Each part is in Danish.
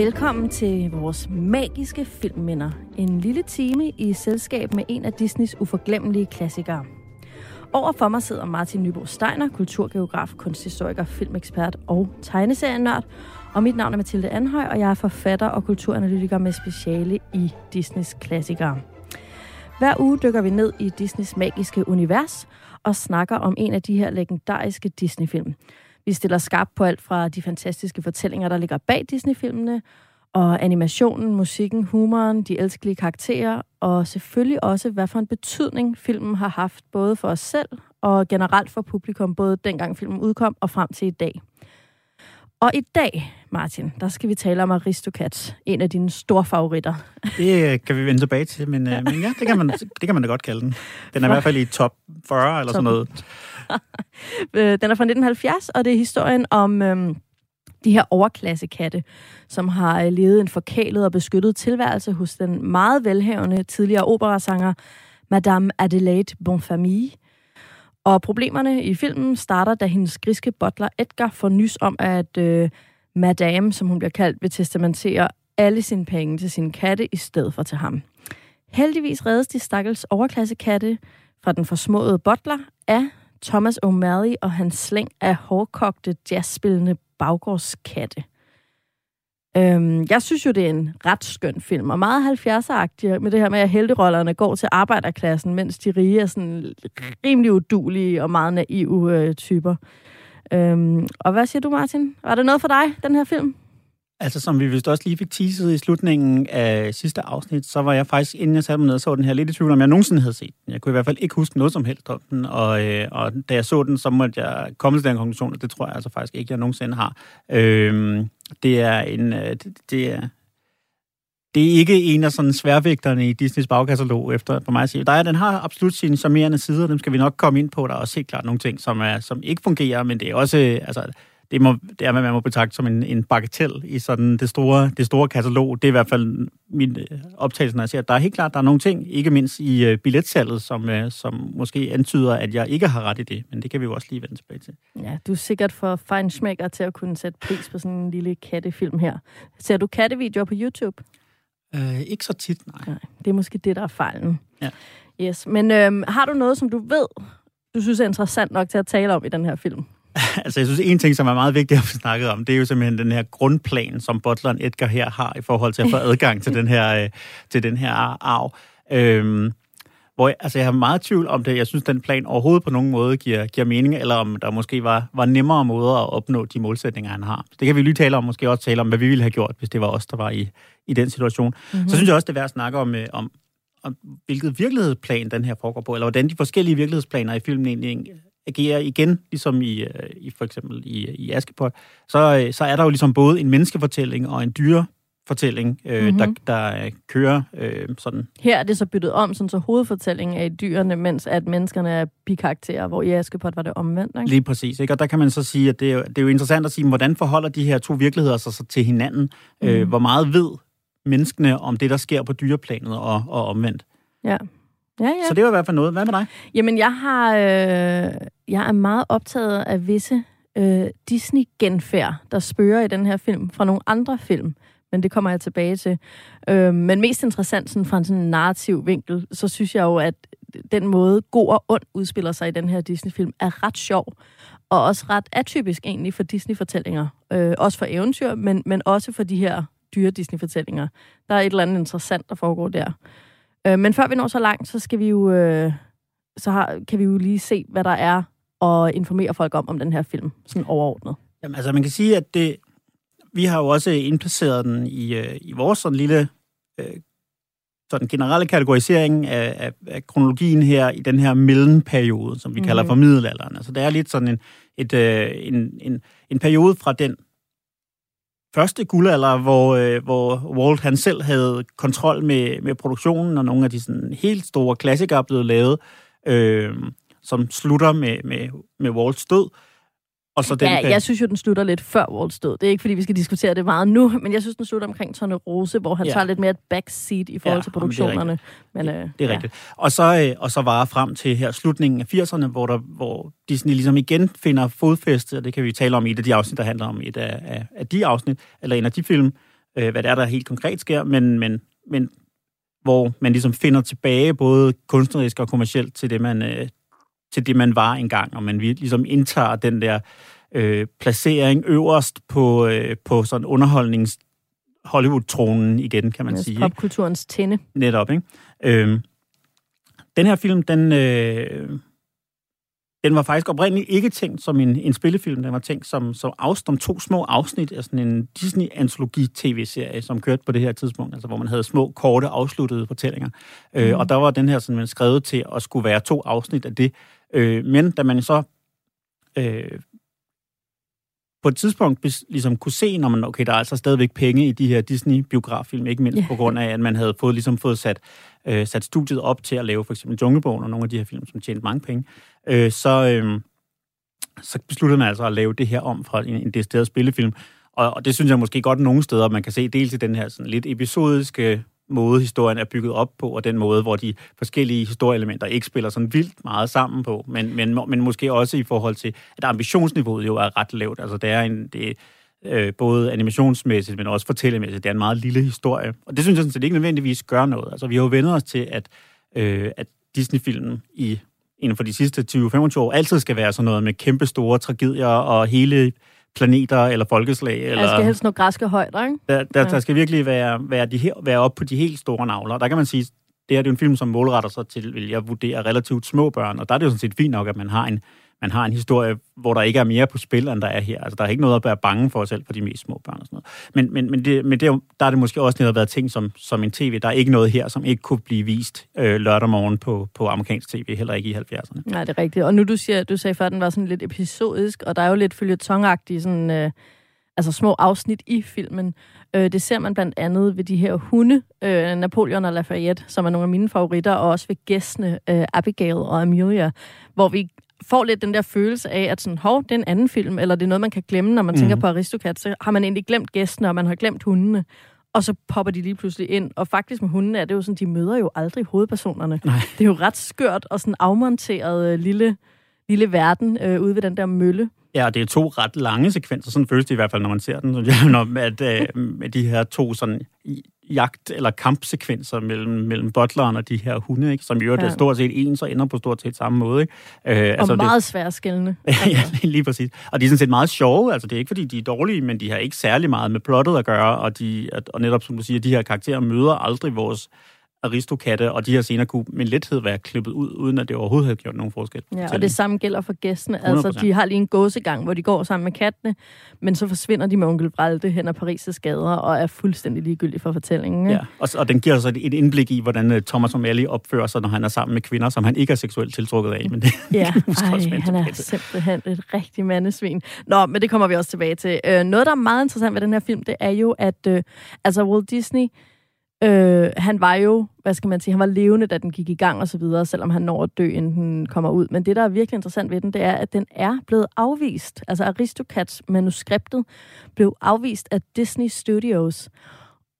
Velkommen til vores magiske filmminder. En lille time i selskab med en af Disneys uforglemmelige klassikere. Over for mig sidder Martin Nybo Steiner, kulturgeograf, kunsthistoriker, filmekspert og tegneserienørd. Og mit navn er Mathilde Anhøj, og jeg er forfatter og kulturanalytiker med speciale i Disneys klassikere. Hver uge dykker vi ned i Disneys magiske univers og snakker om en af de her legendariske Disney-film. Vi stiller skarp på alt fra de fantastiske fortællinger, der ligger bag Disney-filmene, og animationen, musikken, humoren, de elskelige karakterer, og selvfølgelig også, hvad for en betydning filmen har haft, både for os selv og generelt for publikum, både dengang filmen udkom og frem til i dag. Og i dag, Martin, der skal vi tale om Aristocats, en af dine store favoritter. Det øh, kan vi vende tilbage til, men, øh, men ja, det kan, man, det kan man da godt kalde den. Den er i hvert fald i top 40 eller top. sådan noget. Øh, den er fra 1970, og det er historien om øhm, de her overklassekatte, som har levet en forkælet og beskyttet tilværelse hos den meget velhavende tidligere operasanger Madame Adelaide Bonfamille. Og problemerne i filmen starter, da hendes griske butler Edgar får nys om, at øh, Madame, som hun bliver kaldt, vil testamentere alle sine penge til sin katte i stedet for til ham. Heldigvis reddes de stakkels overklassekatte fra den forsmåede butler af Thomas O'Malley og hans slæng af hårdkogte jazzspillende baggårdskatte. Øhm, jeg synes jo, det er en ret skøn film, og meget 70'er-agtig med det her med, at helterollerne går til arbejderklassen, mens de rige er sådan rimelig udulige og meget naive øh, typer. Øhm, og hvad siger du, Martin? Var det noget for dig, den her film? Altså, som vi vist også lige fik teaset i slutningen af sidste afsnit, så var jeg faktisk, inden jeg satte mig ned så den her, lidt i tvivl om, jeg nogensinde havde set den. Jeg kunne i hvert fald ikke huske noget som helst om den, og, øh, og da jeg så den, så måtte jeg komme til den konklusion, og det tror jeg altså faktisk ikke, jeg nogensinde har. Øh, det er en... Øh, det er, det er ikke en af sådan sværvægterne i Disneys bagkatalog, efter for mig at sige. Der er, den har absolut sine charmerende sider, dem skal vi nok komme ind på. Der er også helt klart nogle ting, som, er, som ikke fungerer, men det er også, øh, altså, det, må, det er, hvad man må betragte som en, en bagatel i sådan det store, det store katalog. Det er i hvert fald min øh, optagelse, når jeg siger, at der er helt klart, der er nogle ting, ikke mindst i uh, billetsalget, som, uh, som måske antyder, at jeg ikke har ret i det, men det kan vi jo også lige vende tilbage til. Ja, du er sikkert for fejnsmækker til at kunne sætte pris på sådan en lille kattefilm her. Ser du kattevideoer på YouTube? Uh, ikke så tit, nej. nej. Det er måske det, der er fejlen. Ja. Yes, men øhm, har du noget, som du ved, du synes er interessant nok til at tale om i den her film? altså, jeg synes, en ting, som er meget vigtigt at få snakket om, det er jo simpelthen den her grundplan, som butleren Edgar her har i forhold til at få adgang til den her, øh, til den her arv. Øhm, hvor altså, jeg har meget tvivl om det. Jeg synes, den plan overhovedet på nogen måde giver, giver mening, eller om der måske var, var nemmere måder at opnå de målsætninger, han har. Det kan vi lige tale om, måske også tale om, hvad vi ville have gjort, hvis det var os, der var i, i den situation. Mm-hmm. Så synes jeg også, det er værd at snakke om, øh, om, om, hvilket virkelighedsplan den her foregår på, eller hvordan de forskellige virkelighedsplaner i filmen egentlig agerer igen, ligesom i, øh, i for eksempel i, i Askepot, så, øh, så er der jo ligesom både en menneskefortælling og en dyrefortælling, øh, mm-hmm. der, der kører øh, sådan. Her er det så byttet om, sådan så hovedfortællingen er i dyrene, mens at menneskerne er bikarakterer, hvor i Askepot var det omvendt. Ikke? Lige præcis. Ikke? Og der kan man så sige, at det er, jo, det er jo interessant at sige, hvordan forholder de her to virkeligheder sig så til hinanden? Mm. Øh, hvor meget ved menneskene om det, der sker på dyreplanet og, og omvendt? Ja. Ja, ja. Så det var i hvert fald noget. Hvad med dig? Jamen, jeg har, øh, jeg er meget optaget af visse øh, Disney-genfærd, der spørger i den her film fra nogle andre film. Men det kommer jeg tilbage til. Øh, men mest interessant sådan fra en sådan narrativ vinkel, så synes jeg jo, at den måde god og ond udspiller sig i den her Disney-film, er ret sjov. Og også ret atypisk egentlig for Disney-fortællinger. Øh, også for eventyr, men, men også for de her dyre Disney-fortællinger. Der er et eller andet interessant, der foregår der. Øh, men før vi når så langt, så skal vi jo, øh, så har, kan vi jo lige se, hvad der er, og informere folk om, om den her film, sådan overordnet. Jamen, altså man kan sige, at det, vi har jo også indplaceret den i, øh, i vores sådan lille øh, sådan generelle kategorisering af, af, af kronologien her i den her mellemperiode, som vi mm. kalder for middelalderen. Altså det er lidt sådan en, et, øh, en, en, en periode fra den første guldalder, hvor, øh, hvor Walt han selv havde kontrol med, med produktionen, og nogle af de sådan, helt store klassikere blev lavet, øh, som slutter med, med, med Walts død. Og så den, ja, jeg synes jo, den slutter lidt før Walts død. Det er ikke, fordi vi skal diskutere det meget nu, men jeg synes, den slutter omkring Tone Rose, hvor han ja. tager lidt mere et backseat i forhold ja, til produktionerne. Men, det, er men, det er ja. rigtigt. Og så, øh, og så varer frem til her slutningen af 80'erne, hvor, der, hvor Disney ligesom igen finder fodfæste, og det kan vi tale om i et af de afsnit, der handler om et af, af, af de afsnit, eller en af de film, øh, hvad det er, der helt konkret sker, men, men, men hvor man ligesom finder tilbage både kunstnerisk og kommercielt til det, man, øh, til det, man var engang, og man ligesom indtager den der øh, placering øverst på, øh, på sådan underholdnings Hollywood-tronen igen, kan man Yes, sige. Popkulturens tinde. Netop, ikke? Øh, den her film, den, øh, den var faktisk oprindeligt ikke tænkt som en, en spillefilm. Den var tænkt som, som, afs, som to små afsnit af sådan en Disney-antologi-tv-serie, som kørte på det her tidspunkt, altså hvor man havde små, korte, afsluttede fortællinger. Mm. Øh, og der var den her sådan, skrevet til at skulle være to afsnit af det. Øh, men da man så øh, på et tidspunkt ligesom kunne se, når man, okay, der er altså stadigvæk penge i de her Disney-biograffilm, ikke mindst yeah. på grund af, at man havde fået, ligesom fået sat, øh, sat studiet op til at lave for eksempel Junglebogen og nogle af de her film, som tjente mange penge, øh, så, øh, så besluttede man altså at lave det her om fra en, en decideret spillefilm. Og, og det synes jeg måske godt nogle steder, man kan se dels i den her sådan lidt episodiske måde, historien er bygget op på, og den måde, hvor de forskellige historieelementer ikke spiller sådan vildt meget sammen på, men, men, men måske også i forhold til, at ambitionsniveauet jo er ret lavt. Altså, det er en, det, øh, både animationsmæssigt, men også fortællemæssigt. Det er en meget lille historie. Og det synes jeg sådan set ikke nødvendigvis gør noget. Altså, vi har jo vendt os til, at, øh, at Disney-filmen i inden for de sidste 20-25 år altid skal være sådan noget med kæmpe store tragedier og hele planeter eller folkeslag. Eller, der skal helst nogle græske højder, ikke? Der, der, ja. der skal virkelig være, være, de her, være op på de helt store navler. Der kan man sige, det her det er en film, som målretter sig til, vil jeg vurdere, relativt små børn, og der er det jo sådan set fint nok, at man har en, man har en historie, hvor der ikke er mere på spil, end der er her. Altså, der er ikke noget at være bange for selv for de mest små børn og sådan noget. Men, men, men, det, men det, der er det måske også netop været ting som, som en tv. Der er ikke noget her, som ikke kunne blive vist øh, lørdag morgen på, på amerikansk tv, heller ikke i 70'erne. Nej, det er rigtigt. Og nu du siger, du sagde før, at den var sådan lidt episodisk, og der er jo lidt følgetongagtige sådan... Øh altså små afsnit i filmen. Øh, det ser man blandt andet ved de her hunde, øh, Napoleon og Lafayette, som er nogle af mine favoritter, og også ved gæstene øh, Abigail og Amelia, hvor vi får lidt den der følelse af, at sådan, hov, det er en anden film, eller det er noget, man kan glemme, når man mm. tænker mhm. på Aristocat, så har man egentlig glemt gæstene, og man har glemt hundene. Og så popper de lige pludselig ind. Og faktisk med hundene er det jo sådan, de møder jo aldrig hovedpersonerne. Nej. Det er jo ret skørt og sådan afmonteret øh, lille, lille verden øh, ude ved den der mølle. Ja, det er to ret lange sekvenser, sådan føles det i hvert fald, når man ser den, jeg, når, at, øh, med de her to sådan jagt- eller kampsekvenser mellem, mellem butleren og de her hunde, ikke? som jo ja. er stort set ens og ender på stort set samme måde. Ikke? Øh, altså, og meget svært skældende. ja, lige præcis. Og de er sådan set meget sjove. Altså, det er ikke, fordi de er dårlige, men de har ikke særlig meget med plottet at gøre, og, de, og netop, som du siger, de her karakterer møder aldrig vores aristokatte, og de her scener kunne med lethed være klippet ud, uden at det overhovedet havde gjort nogen forskel. Ja, og det samme gælder for gæstene. 100%. Altså, de har lige en gåsegang, hvor de går sammen med kattene, men så forsvinder de med onkel Bralte hen ad Paris' gader, og er fuldstændig ligegyldige for fortællingen. Ikke? Ja, og, og den giver så et, indblik i, hvordan uh, Thomas O'Malley opfører sig, når han er sammen med kvinder, som han ikke er seksuelt tiltrukket af. Men det, ja, ej, han er simpelthen et rigtig mandesvin. Nå, men det kommer vi også tilbage til. Uh, noget, der er meget interessant ved den her film, det er jo, at uh, altså Walt Disney Øh, han var jo, hvad skal man sige, han var levende, da den gik i gang og så videre, selvom han når at dø, inden den kommer ud. Men det, der er virkelig interessant ved den, det er, at den er blevet afvist. Altså Aristocats manuskriptet blev afvist af Disney Studios.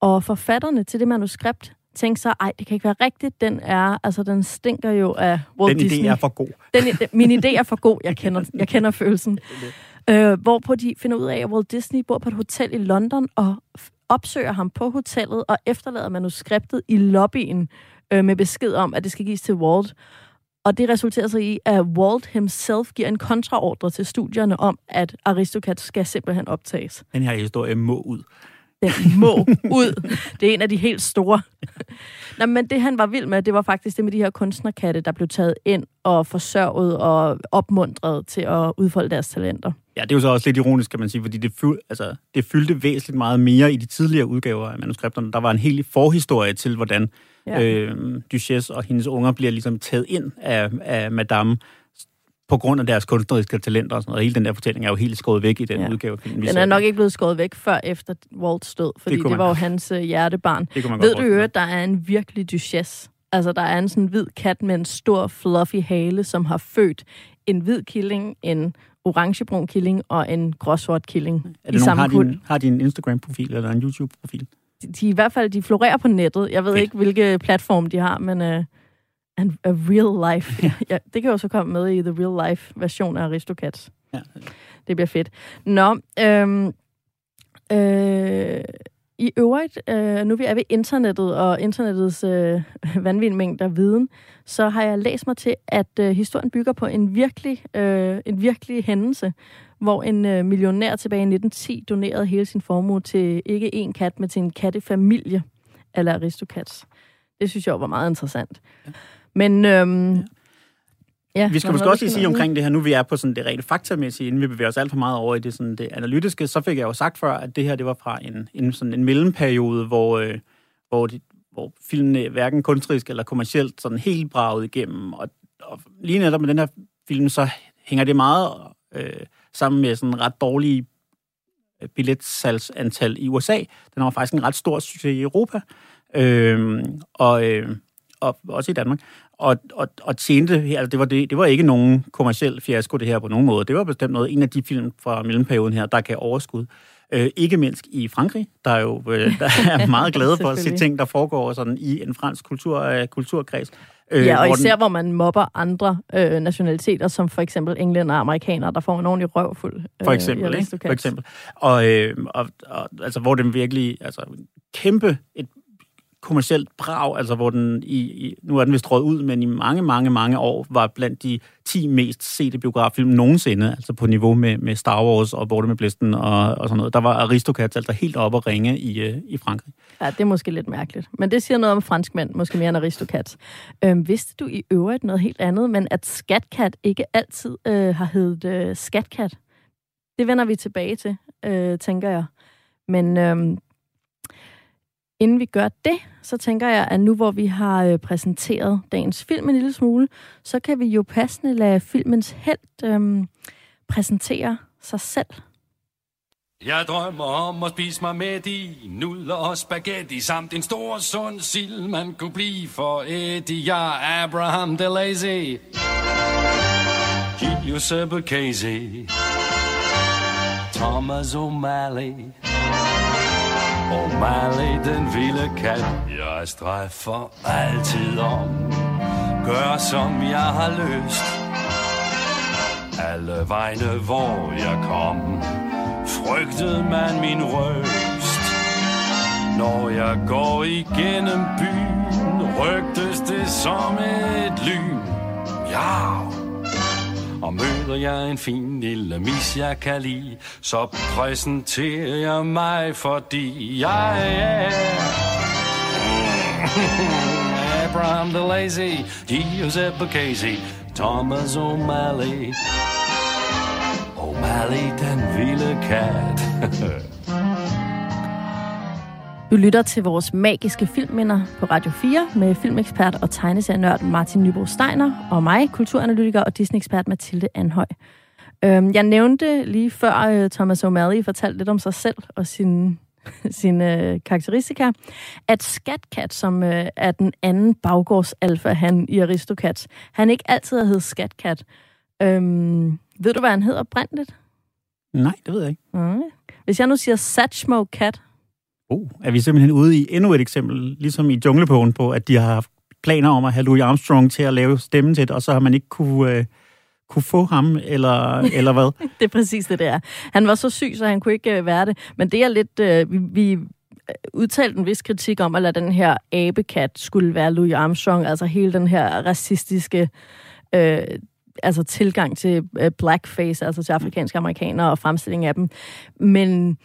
Og forfatterne til det manuskript tænkte sig, ej, det kan ikke være rigtigt. Den er, altså den stinker jo af Walt den Disney. Den idé er for god. Den, den, min idé er for god. Jeg kender, jeg kender følelsen. Øh, hvorpå de finder ud af, at Walt Disney bor på et hotel i London og opsøger ham på hotellet og efterlader manuskriptet i lobbyen øh, med besked om, at det skal gives til Walt. Og det resulterer så i, at Walt himself giver en kontraordre til studierne om, at Aristocat skal simpelthen optages. Den her historie må ud. Den må ud. Det er en af de helt store. Nå, men det han var vild med, det var faktisk det med de her kunstnerkatte, der blev taget ind og forsørget og opmuntret til at udfolde deres talenter. Ja, det er jo så også lidt ironisk, kan man sige, fordi det, fyld, altså, det fyldte væsentligt meget mere i de tidligere udgaver af manuskripterne. Der var en hel forhistorie til, hvordan ja. øh, Duchesse og hendes unger bliver ligesom taget ind af, af Madame på grund af deres kunstneriske talenter og sådan noget. Hele den der fortælling er jo helt skåret væk i den ja. udgave. Den er nok ikke blevet skåret væk før efter Walt's død, fordi det, det var jo hans uh, hjertebarn. Ved du jo, at der er en virkelig Duchesse? Altså, der er en sådan hvid kat med en stor, fluffy hale, som har født en hvid killing, en orangebrun killing og en gråsort killing er det i nogen, samme har din, har de en Instagram-profil eller en YouTube-profil? De, de, i hvert fald, de florerer på nettet. Jeg ved fedt. ikke, hvilke platform de har, men uh, en, a real life. Ja. ja, det kan jo så komme med i the real life version af Aristocats. Ja. Det bliver fedt. Nå, øhm, øh, i øvrigt, øh, nu vi er ved internettet og internettets øh, vanvittige mængder viden, så har jeg læst mig til, at øh, historien bygger på en virkelig, øh, en virkelig hændelse, hvor en øh, millionær tilbage i 1910 donerede hele sin formue til ikke én kat, men til en kattefamilie, eller Aristocats. Det synes jeg var meget interessant. Men øhm, ja. Ja, vi skal måske også lige sige omkring det her, nu vi er på sådan det rent faktamæssige, inden vi bevæger os alt for meget over i det, sådan det analytiske, så fik jeg jo sagt før, at det her det var fra en, en, sådan en mellemperiode, hvor, øh, hvor, de, hvor filmene hverken kunstnerisk eller kommercielt sådan helt braget igennem. Og, og lige netop med den her film, så hænger det meget øh, sammen med sådan ret dårlige øh, billetsalgsantal i USA. Den var faktisk en ret stor succes i Europa, øh, og, øh, og også i Danmark og, og, og tjente, altså det var, det, det var ikke nogen kommersiel fiasko det her på nogen måde. Det var bestemt noget, en af de film fra mellemperioden her, der kan overskud. Øh, ikke mindst i Frankrig, der er jo øh, der er meget glade for at se ting, der foregår sådan i en fransk kultur, øh, kulturkreds. Øh, ja, og især den... hvor man mobber andre øh, nationaliteter, som for eksempel englænder og amerikanere, der får en ordentlig røvfuld. Øh, for eksempel, ikke? For eksempel. Og, øh, og, og altså, hvor den virkelig, altså kæmpe, et kommercielt brag, altså hvor den i, i nu er den vist råd ud, men i mange, mange, mange år var blandt de 10 mest sete biograffilm nogensinde, altså på niveau med, med Star Wars og Borte med Blæsten og, og sådan noget. Der var Aristocats altså helt op at ringe i, øh, i Frankrig. Ja, det er måske lidt mærkeligt. Men det siger noget om franskmænd, måske mere end Aristocats. Øhm, vidste du i øvrigt noget helt andet, men at Skatkat ikke altid øh, har heddet øh, Skatkat? Det vender vi tilbage til, øh, tænker jeg. Men øhm, Inden vi gør det, så tænker jeg, at nu hvor vi har øh, præsenteret dagens film en lille smule, så kan vi jo passende lade filmens held øhm, præsentere sig selv. Jeg drømmer om at spise mig med i nudler og spaghetti samt en stor sund sild, man kunne blive for Eddie. Jeg er Abraham DeLazy. Giuseppe Casey. Thomas O'Malley. O'Malley, den vilde kat, jeg strejfer altid om. Gør som jeg har lyst. Alle vegne, hvor jeg kom, frygtede man min røst. Når jeg går igennem byen, rygtes det som et lyn. Ja, og møder jeg en fin lille mis, jeg kan lide, så præsenterer jeg mig, fordi jeg er... Abraham the Lazy, Giuseppe Casey, Thomas O'Malley. O'Malley, den vilde kat. Du lytter til vores magiske filmminder på Radio 4 med filmekspert og tegneserienørd Martin Nybo Steiner og mig, kulturanalytiker og Disney-ekspert Mathilde Anhøj. Øhm, jeg nævnte lige før uh, Thomas O'Malley fortalte lidt om sig selv og sin sine karakteristika, at Skatkat, som uh, er den anden baggårdsalfa, han i Aristocats, han ikke altid har heddet Skatkat. Øhm, ved du, hvad han hedder oprindeligt? Nej, det ved jeg ikke. Okay. Hvis jeg nu siger Satchmo Cat, Oh, er vi simpelthen ude i endnu et eksempel, ligesom i Djunglepogen, på, at de har haft planer om at have Louis Armstrong til at lave stemmen til det, og så har man ikke kunne, øh, kunne få ham, eller, eller hvad? det er præcis det, der. Han var så syg, så han kunne ikke øh, være det. Men det er lidt... Øh, vi, vi udtalte en vis kritik om, at den her abekat skulle være Louis Armstrong, altså hele den her racistiske... Øh, altså tilgang til øh, blackface, altså til afrikanske amerikanere og fremstilling af dem. Men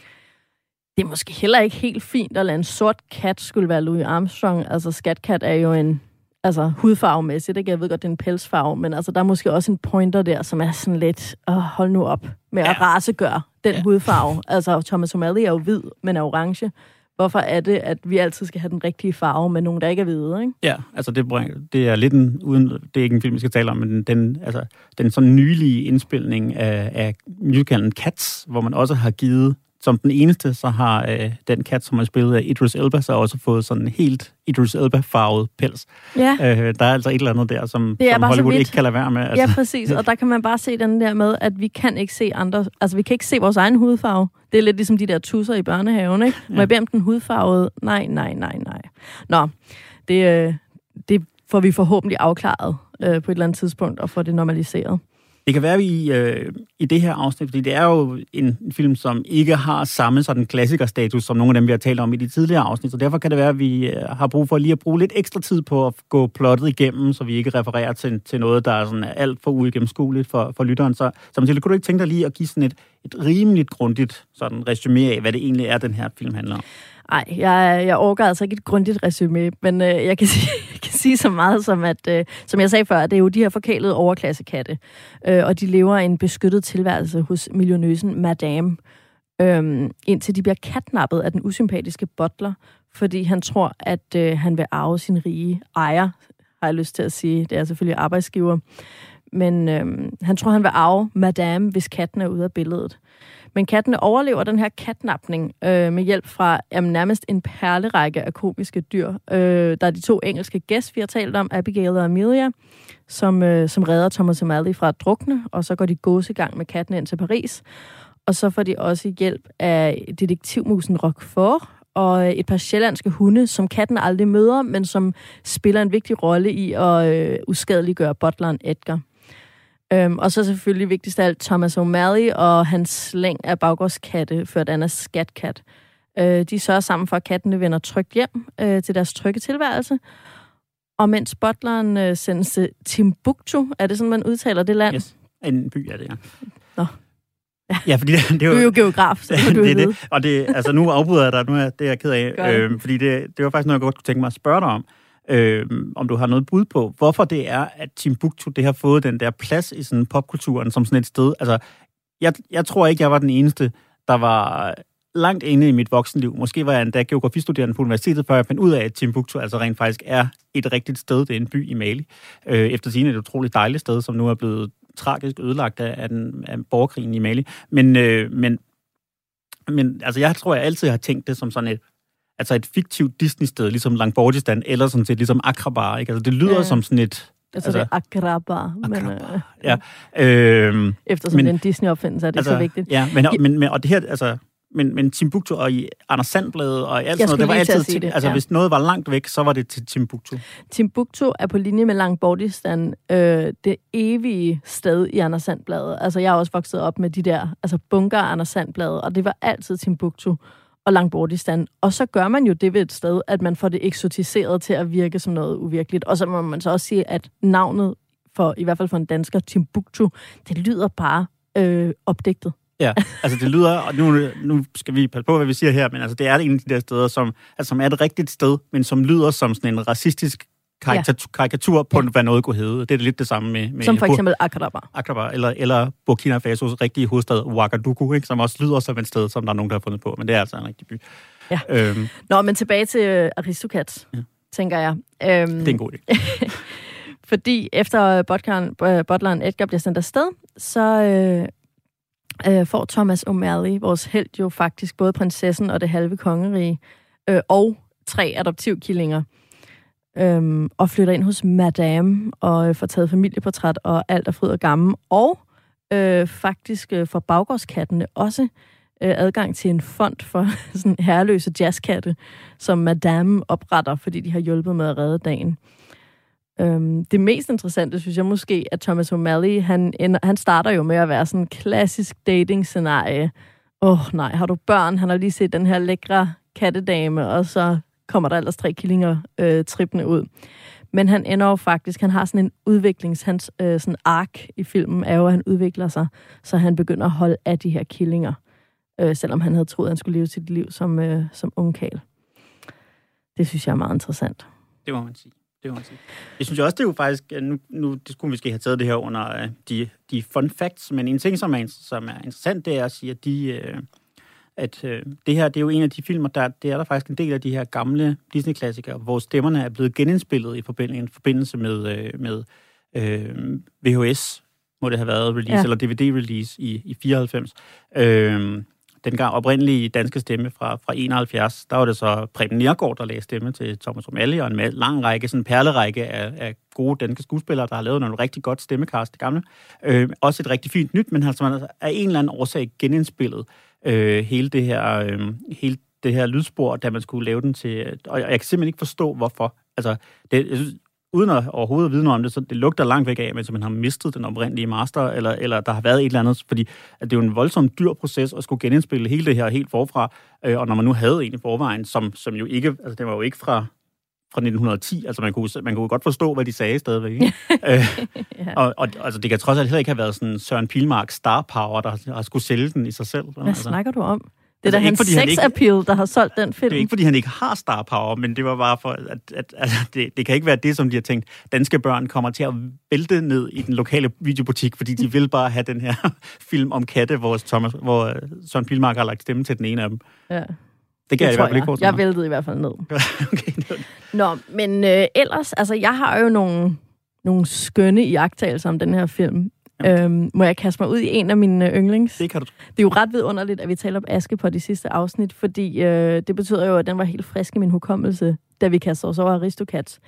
det er måske heller ikke helt fint at lade en sort kat skulle være Louis Armstrong. Altså, skatkat er jo en altså, hudfarvemæssigt, ikke? Jeg ved godt, det er en pelsfarve, men altså, der er måske også en pointer der, som er sådan lidt, åh, hold nu op med ja. at rasegøre den ja. hudfarve. Altså, Thomas O'Malley er jo hvid, men er orange. Hvorfor er det, at vi altid skal have den rigtige farve med nogen, der ikke er hvide, ikke? Ja, altså det, det er lidt en, uden, det er ikke en film, vi skal tale om, men den, altså, den sådan nylige indspilning af, af musicalen Cats, hvor man også har givet som den eneste, så har øh, den kat, som er spillet af Idris Elba, så også fået sådan en helt Idris Elba-farvet pels. Ja. Øh, der er altså et eller andet der, som, som Hollywood ikke kan lade være med. Altså. Ja, præcis. Og der kan man bare se den der med, at vi kan ikke se andre... Altså, vi kan ikke se vores egen hudfarve. Det er lidt ligesom de der tusser i børnehaven, ikke? Må ja. jeg bede om den hudfarvede? Nej, nej, nej, nej. Nå, det, øh, det får vi forhåbentlig afklaret øh, på et eller andet tidspunkt, og få det normaliseret. Det kan være, at vi øh, i det her afsnit, fordi det er jo en film, som ikke har samme sådan klassikerstatus som nogle af dem, vi har talt om i de tidligere afsnit, så derfor kan det være, at vi øh, har brug for lige at bruge lidt ekstra tid på at gå plottet igennem, så vi ikke refererer til, til noget, der er sådan alt for uigennemskueligt for, for lytteren. Så, så Mathilde, kunne du ikke tænke dig lige at give sådan et, et rimeligt grundigt sådan resume af, hvad det egentlig er, den her film handler om? Nej, jeg, jeg overgår altså ikke et grundigt resume, men øh, jeg, kan sige, jeg kan sige så meget som, at, øh, som jeg sagde før, det er jo de her forkælede overklassekatte, øh, og de lever en beskyttet tilværelse hos millionøsen Madame, øh, indtil de bliver katnappet af den usympatiske butler, fordi han tror, at øh, han vil arve sin rige ejer, har jeg lyst til at sige. Det er selvfølgelig arbejdsgiver. Men øh, han tror, han vil arve Madame, hvis katten er ude af billedet. Men kattene overlever den her katnapning øh, med hjælp fra jamen, nærmest en perlerække af komiske dyr. Øh, der er de to engelske gæster, vi har talt om, Abigail og Amelia, som, øh, som redder Thomas O'Malley fra at drukne, og så går de gåsegang med katten ind til Paris. Og så får de også hjælp af detektivmusen Roquefort, og øh, et par sjællandske hunde, som katten aldrig møder, men som spiller en vigtig rolle i at øh, uskadeliggøre butleren Edgar. Øhm, og så selvfølgelig vigtigst af alt Thomas O'Malley og hans slæng af baggårdskatte, ført af skatkat. Øh, de sørger sammen for, at kattene vender trygt hjem øh, til deres trygge tilværelse. Og mens butleren øh, sendes til Timbuktu, er det sådan, man udtaler det land? Yes. En by er det, ja. Nå. Ja, ja fordi det, det er jo... Du er jo geograf, så du det det. Og det, altså nu afbryder jeg dig, nu er det er jeg ked af. Øh, fordi det, det var faktisk noget, jeg godt kunne tænke mig at spørge dig om øh, om du har noget bud på, hvorfor det er, at Timbuktu det har fået den der plads i sådan popkulturen som sådan et sted. Altså, jeg, jeg tror ikke, jeg var den eneste, der var langt inde i mit voksenliv. Måske var jeg endda geografistuderende på universitetet, før jeg fandt ud af, at Timbuktu altså rent faktisk er et rigtigt sted. Det er en by i Mali. Øh, efter sin et utroligt dejligt sted, som nu er blevet tragisk ødelagt af, af, den, af borgerkrigen i Mali. Men, øh, men, men altså, jeg tror, jeg altid har tænkt det som sådan et altså et fiktivt Disney-sted, ligesom Langbordistan, eller sådan set ligesom Akrabar, ikke? Altså, det lyder ja. som sådan et... Altså, altså det er Akrabar. Men, øh, ja. Øh, Eftersom men, det er en Disney-opfindelse, er det altså, så vigtigt. Ja, men, men, men, og det her, altså, men, men Timbuktu og i Anders Sandbladet og alt sådan noget, det var altid, det, altså ja. hvis noget var langt væk, så var det til Timbuktu. Timbuktu er på linje med Langbordistan øh, det evige sted i Anders Sandbladet. Altså jeg er også vokset op med de der altså bunker Anders Sandbladet, og det var altid Timbuktu og Langbordistan. Og så gør man jo det ved et sted, at man får det eksotiseret til at virke som noget uvirkeligt. Og så må man så også sige, at navnet for, i hvert fald for en dansker, Timbuktu, det lyder bare øh, opdigtet. Ja, altså det lyder, og nu, nu skal vi passe på, hvad vi siger her, men altså det er en af de der steder, som, altså, som er et rigtigt sted, men som lyder som sådan en racistisk karikatur, ja. karikatur på, ja. hvad noget kunne hedde. Det er lidt det samme med... med som for eksempel Akrabar. Akrabar, eller, eller Burkina Fasos rigtige hovedstad, Ouagadougou, ikke? som også lyder som et sted, som der er nogen, der har fundet på, men det er altså en rigtig by. Ja. Øhm. Nå, men tilbage til uh, Aristocats, ja. tænker jeg. Øhm, det er en god idé. fordi efter butleren Edgar bliver sendt afsted, så øh, øh, får Thomas O'Malley, vores held, jo faktisk både prinsessen og det halve kongerige, øh, og tre adoptivkillinger øhm, og flytter ind hos Madame og øh, får taget familieportræt og alt er fryd og gammel. Og øh, faktisk øh, får baggårdskattene også øh, adgang til en fond for sådan herreløse jazzkatte, som Madame opretter, fordi de har hjulpet med at redde dagen. Øhm, det mest interessante, synes jeg måske, at Thomas O'Malley, han, han starter jo med at være sådan en klassisk dating-scenarie. Åh oh, nej, har du børn? Han har lige set den her lækre kattedame, og så kommer der ellers tre killinger øh, trippende ud. Men han ender jo faktisk, han har sådan en udviklings, hans øh, sådan ark i filmen er jo, at han udvikler sig, så han begynder at holde af de her killinger, øh, selvom han havde troet, at han skulle leve sit liv som, øh, som ungkal. Det synes jeg er meget interessant. Det må man sige. Det må man sige. Jeg synes også, det er jo faktisk, øh, nu, nu det skulle vi måske have taget det her under øh, de, de fun facts, men en ting, som er, som er interessant, det er at sige, at de, Øh, at øh, det her, det er jo en af de filmer, der det er der faktisk en del af de her gamle Disney-klassikere, hvor stemmerne er blevet genindspillet i forbindelse, med, øh, med øh, VHS, må det have været release, ja. eller DVD-release i, i 94. Øh, den gang oprindelige danske stemme fra, fra 71, der var det så Preben Niergaard, der lagde stemme til Thomas O'Malley, og en lang række, sådan en perlerække af, af gode danske skuespillere, der har lavet nogle rigtig godt stemmekast, det gamle. Øh, også et rigtig fint nyt, men altså, man er en eller anden årsag genindspillet øh, hele det her øh, hele det her lydspor, da man skulle lave den til... Og jeg kan simpelthen ikke forstå, hvorfor. Altså, det, jeg synes, uden at overhovedet vide noget om det, så det lugter langt væk af, at man har mistet den oprindelige master, eller, eller der har været et eller andet, fordi at det er jo en voldsom dyr proces at skulle genindspille hele det her helt forfra, øh, og når man nu havde en i forvejen, som, som jo ikke, altså det var jo ikke fra fra 1910. Altså, man kunne, man kunne godt forstå, hvad de sagde stadigvæk. Ikke? øh, ja. og, og altså, det kan trods alt heller ikke have været sådan Søren Pilmark star power, der har skulle sælge den i sig selv. Hvad altså. snakker du om? Det Altså, er da ikke hans fordi han sex ikke- appeal, der har solgt den film. Det er ikke, fordi han ikke har star power, men det var bare for, at, at altså, det, det kan ikke være det, som de har tænkt. Danske børn kommer til at vælte ned i den lokale videobutik, fordi de vil bare have den her film om katte, hvor, Thomas, hvor øh, Søren Pilmark har lagt stemme til den ene af dem. Ja, Det kan jeg i tror hvert fald ikke jeg. Jeg væltede i hvert fald ned. okay, Nå, men øh, ellers, altså jeg har jo nogle, nogle skønne iagttagelser om den her film. Øhm, må jeg kaste mig ud i en af mine øh, yndlings? det kan du Det er jo ret vidunderligt, at vi taler om Aske på de sidste afsnit, fordi øh, det betyder jo, at den var helt frisk i min hukommelse, da vi kastede os over Aristocats.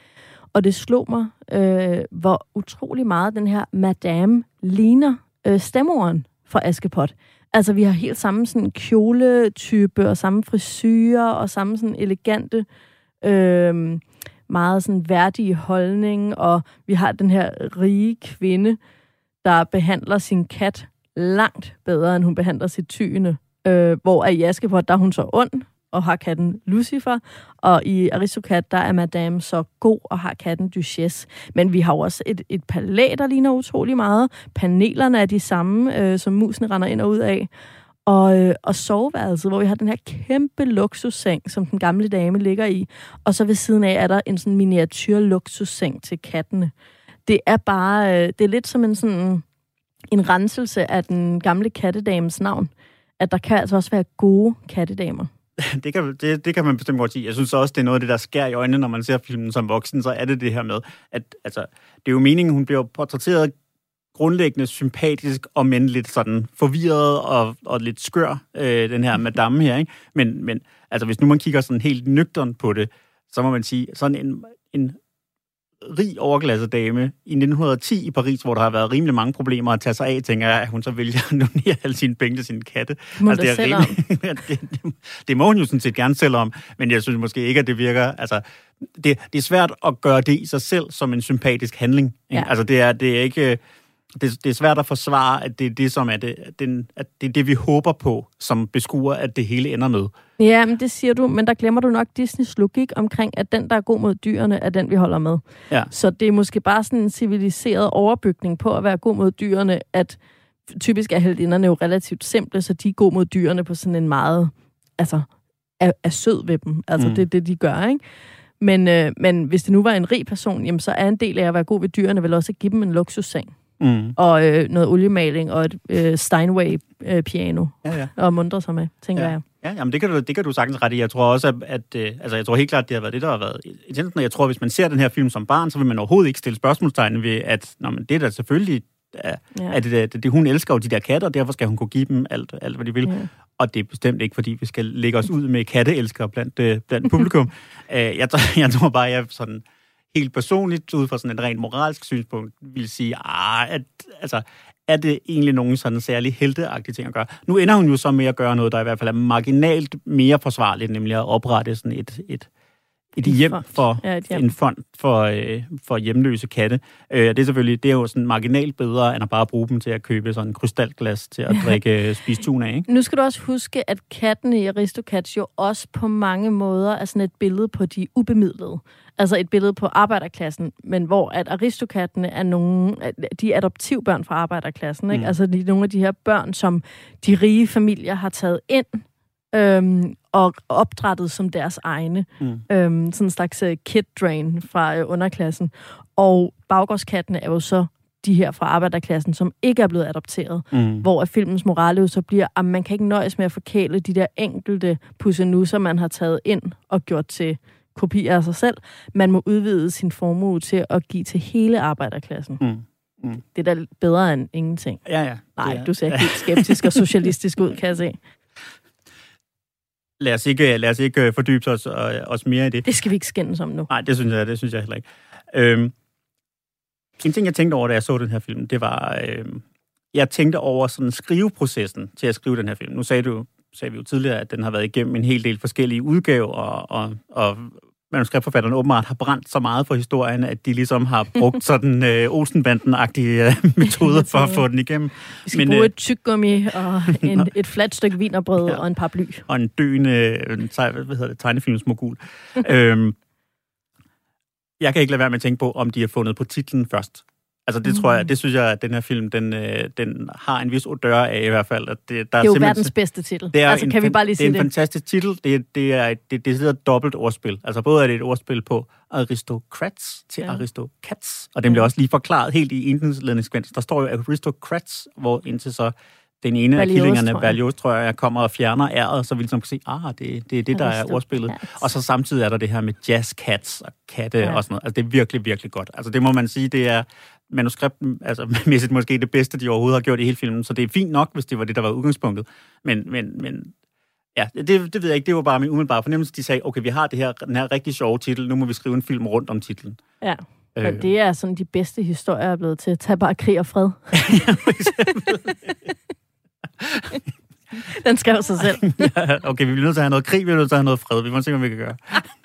Og det slog mig, øh, hvor utrolig meget den her madame ligner øh, stemmoren for Askepot. Altså, vi har helt samme sådan kjoletype, og samme frisyrer, og samme sådan elegante, øh, meget sådan værdige holdning, og vi har den her rige kvinde, der behandler sin kat langt bedre, end hun behandler sit tyne. Øh, hvor i Askepot, der er hun så ond, og har katten Lucifer, og i Aristocat, der er Madame så god, og har katten Duchesse. Men vi har jo også et, et palæ, der ligner utrolig meget. Panelerne er de samme, øh, som musene render ind og ud af. Og, øh, og soveværelset, hvor vi har den her kæmpe luksusseng, som den gamle dame ligger i. Og så ved siden af er der en sådan miniatyr luksusseng til kattene. Det er bare, øh, det er lidt som en sådan en renselse af den gamle kattedames navn. At der kan altså også være gode kattedamer. det, kan, det, det kan man bestemt godt sige. Jeg synes også, det er noget af det, der skær i øjnene, når man ser filmen som voksen, så er det det her med, at altså, det er jo meningen, hun bliver portrætteret grundlæggende sympatisk, og men lidt sådan forvirret og, og lidt skør, øh, den her madame her, ikke? Men, men altså, hvis nu man kigger sådan helt nøgtern på det, så må man sige, sådan en, en rig overklasset dame i 1910 i Paris, hvor der har været rimelig mange problemer at tage sig af, tænker jeg, at hun så vælger at donere alle sine penge til sine katte. Må Altså, det er rimelig, det, det, det må hun jo sådan set gerne selv om, men jeg synes måske ikke, at det virker... Altså, det, det er svært at gøre det i sig selv som en sympatisk handling. Ikke? Ja. Altså, det er, det er ikke... Det, det er svært at forsvare, at det er det, som er det, at den, at det, er det, vi håber på, som beskuer, at det hele ender med. Ja, men det siger du, men der glemmer du nok Disneys logik omkring, at den, der er god mod dyrene, er den, vi holder med. Ja. Så det er måske bare sådan en civiliseret overbygning på at være god mod dyrene, at typisk er heldinderne jo relativt simple, så de er god mod dyrene på sådan en meget, altså, er, er sød ved dem. Altså, mm. det er det, de gør, ikke? Men, øh, men hvis det nu var en rig person, jamen, så er en del af at være god ved dyrene vel også at give dem en luksusseng. Mm. Og øh, noget oliemaling og et øh, Steinway-piano Ja, ja. og mundre sig med, tænker Ja. jeg. Ja, jamen det kan, du, det kan du sagtens ret i. Jeg tror også, at, at øh, altså, jeg tror helt klart, det har været det, der har været intensen. Jeg tror, at hvis man ser den her film som barn, så vil man overhovedet ikke stille spørgsmålstegn ved, at nå, men det er da selvfølgelig, er, Ja. at det, det, det, hun elsker jo de der katter, og derfor skal hun kunne give dem alt, alt hvad de vil. Ja. Og det er bestemt ikke, fordi vi skal lægge os ud med katteelskere blandt, øh, blandt publikum. Øh, jeg, tror- jeg tror bare, jeg sådan helt personligt, ud fra sådan et rent moralsk synspunkt, vil sige, ah, at, altså, er det egentlig nogen sådan særlig helteagtige ting at gøre? Nu ender hun jo så med at gøre noget, der i hvert fald er marginalt mere forsvarligt, nemlig at oprette sådan et, et, et En hjem fond. for Ja, et hjem. en fond for, øh, for hjemløse katte. Øh, det er selvfølgelig det er jo sådan marginalt bedre, end at bare bruge dem til at købe sådan en krystalglas til at drikke spistun af, ikke? Nu skal du også huske, at kattene i Aristocats jo også på mange måder er sådan et billede på de ubemidlede. Altså et billede på arbejderklassen, men hvor at aristokattene er nogle, de er adoptivbørn fra arbejderklassen. Ikke? Mm. Altså de nogle af de her børn, som de rige familier har taget ind øhm, og opdrettet som deres egne. Mm. Øhm, sådan en slags uh, kid drain fra øh, underklassen. Og baggårdskattene er jo så de her fra arbejderklassen, som ikke er blevet adopteret Mm. hvor at filmens morale jo så bliver, at man kan ikke nøjes med at forkæle de der enkelte pussenusser, man har taget ind og gjort til kopier af sig selv. Man må udvide sin formue til at give til hele arbejderklassen. Mm. Det er da bedre end ingenting. Ja, ja. Nej, er- du ser helt skeptisk og socialistisk ud, kan jeg se. Lad os ikke, lad os ikke øh, fordybe os, øh, os mere i det. Det skal vi ikke skændes om nu. Nej, det synes jeg, det synes jeg heller ikke. Øhm, en ting, jeg tænkte over, da jeg så den her film, det var, øhm, jeg tænkte over sådan skriveprocessen til at skrive den her film. Nu sagde du sagde vi jo tidligere, at den har været igennem en hel del forskellige udgaver, og, og, og manuskriptforfatterne åbenbart har brændt så meget for historien, at de ligesom har brugt sådan øh, Olsenbanden-agtige øh, metoder for at få den igennem. Vi skal Men, bruge øh, et tyggegummi og en, et fladt stykke vinerbrød ja. og en par bly. Og en døende øh, hvad hedder det, tegnefilmsmogul. øhm, jeg kan ikke lade være med at tænke på, om de har fundet på titlen først. Altså det mm. tror jeg, mm. det synes jeg, at den her film, den, øh, den har en vis odør af i hvert fald. At det, der det er, jo verdens bedste titel. Det er altså, en, kan vi bare lige sige det? er en fantastisk titel. Det, det er et det, det er et dobbelt ordspil. Altså både er det et ordspil på aristocrats til ja. aristocats, og den bliver også lige forklaret helt i indledningskvens. Der står jo aristocrats, hvor indtil så den ene af killingerne, Berlioz, tror jeg, kommer og fjerner æret, så vi ligesom kan se, ah, det, det er det, der er ordspillet. Og så samtidig er der det her med jazz cats og katte ja. og sådan noget. Altså, det er virkelig, virkelig godt. Altså, det må man sige, det er manuskripten, altså mæssigt måske det bedste, de overhovedet har gjort i hele filmen, så det er fint nok, hvis det var det, der var udgangspunktet. Men, men, men ja, det, det ved jeg ikke, det var bare min umiddelbare fornemmelse. De sagde, okay, vi har det her, den her rigtig sjove titel, nu må vi skrive en film rundt om titlen. Ja. Øh. det er sådan de bedste historier er blevet til. Tag bare krig og fred. Den skrev sig selv. ja, okay, vi bliver nødt til at have noget krig, vi bliver nødt til at have noget fred. Vi må se, hvad vi kan gøre.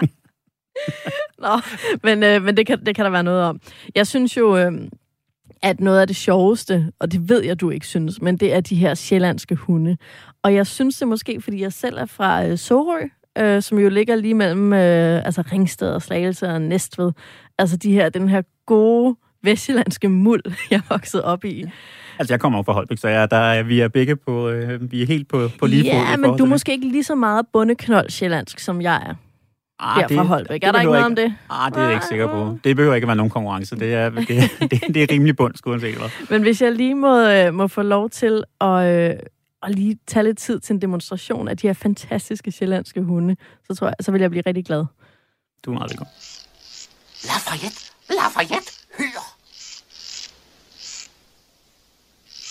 Nå, men, øh, men det, kan, det kan der være noget om. Jeg synes jo, øh, at noget af det sjoveste, og det ved jeg, du ikke synes, men det er de her sjællandske hunde. Og jeg synes det måske, fordi jeg selv er fra øh, Sorø, øh, som jo ligger lige mellem øh, altså Ringsted og Slagelse og Næstved. Altså de her, den her gode vestjyllandske muld, jeg er vokset op i. Altså, jeg kommer jo fra Holbæk, så jeg, der er, vi er begge på, øh, vi er helt på, på lige fod. Ja, men du er måske ikke lige så meget bundeknold sjællandsk, som jeg er. Ah, her det, fra Holbæk. Det, er der ikke noget ikke, om det? Ah, det er jeg ikke sikker på. Det behøver ikke at være nogen konkurrence. Det er, det, det, det er rimelig bund, skulle jeg hvad. Men hvis jeg lige må, øh, må få lov til at, øh, at lige tage lidt tid til en demonstration af de her fantastiske sjællandske hunde, så tror jeg, så vil jeg blive rigtig glad. Du er meget velkommen. Lafayette, Lafayette, hør!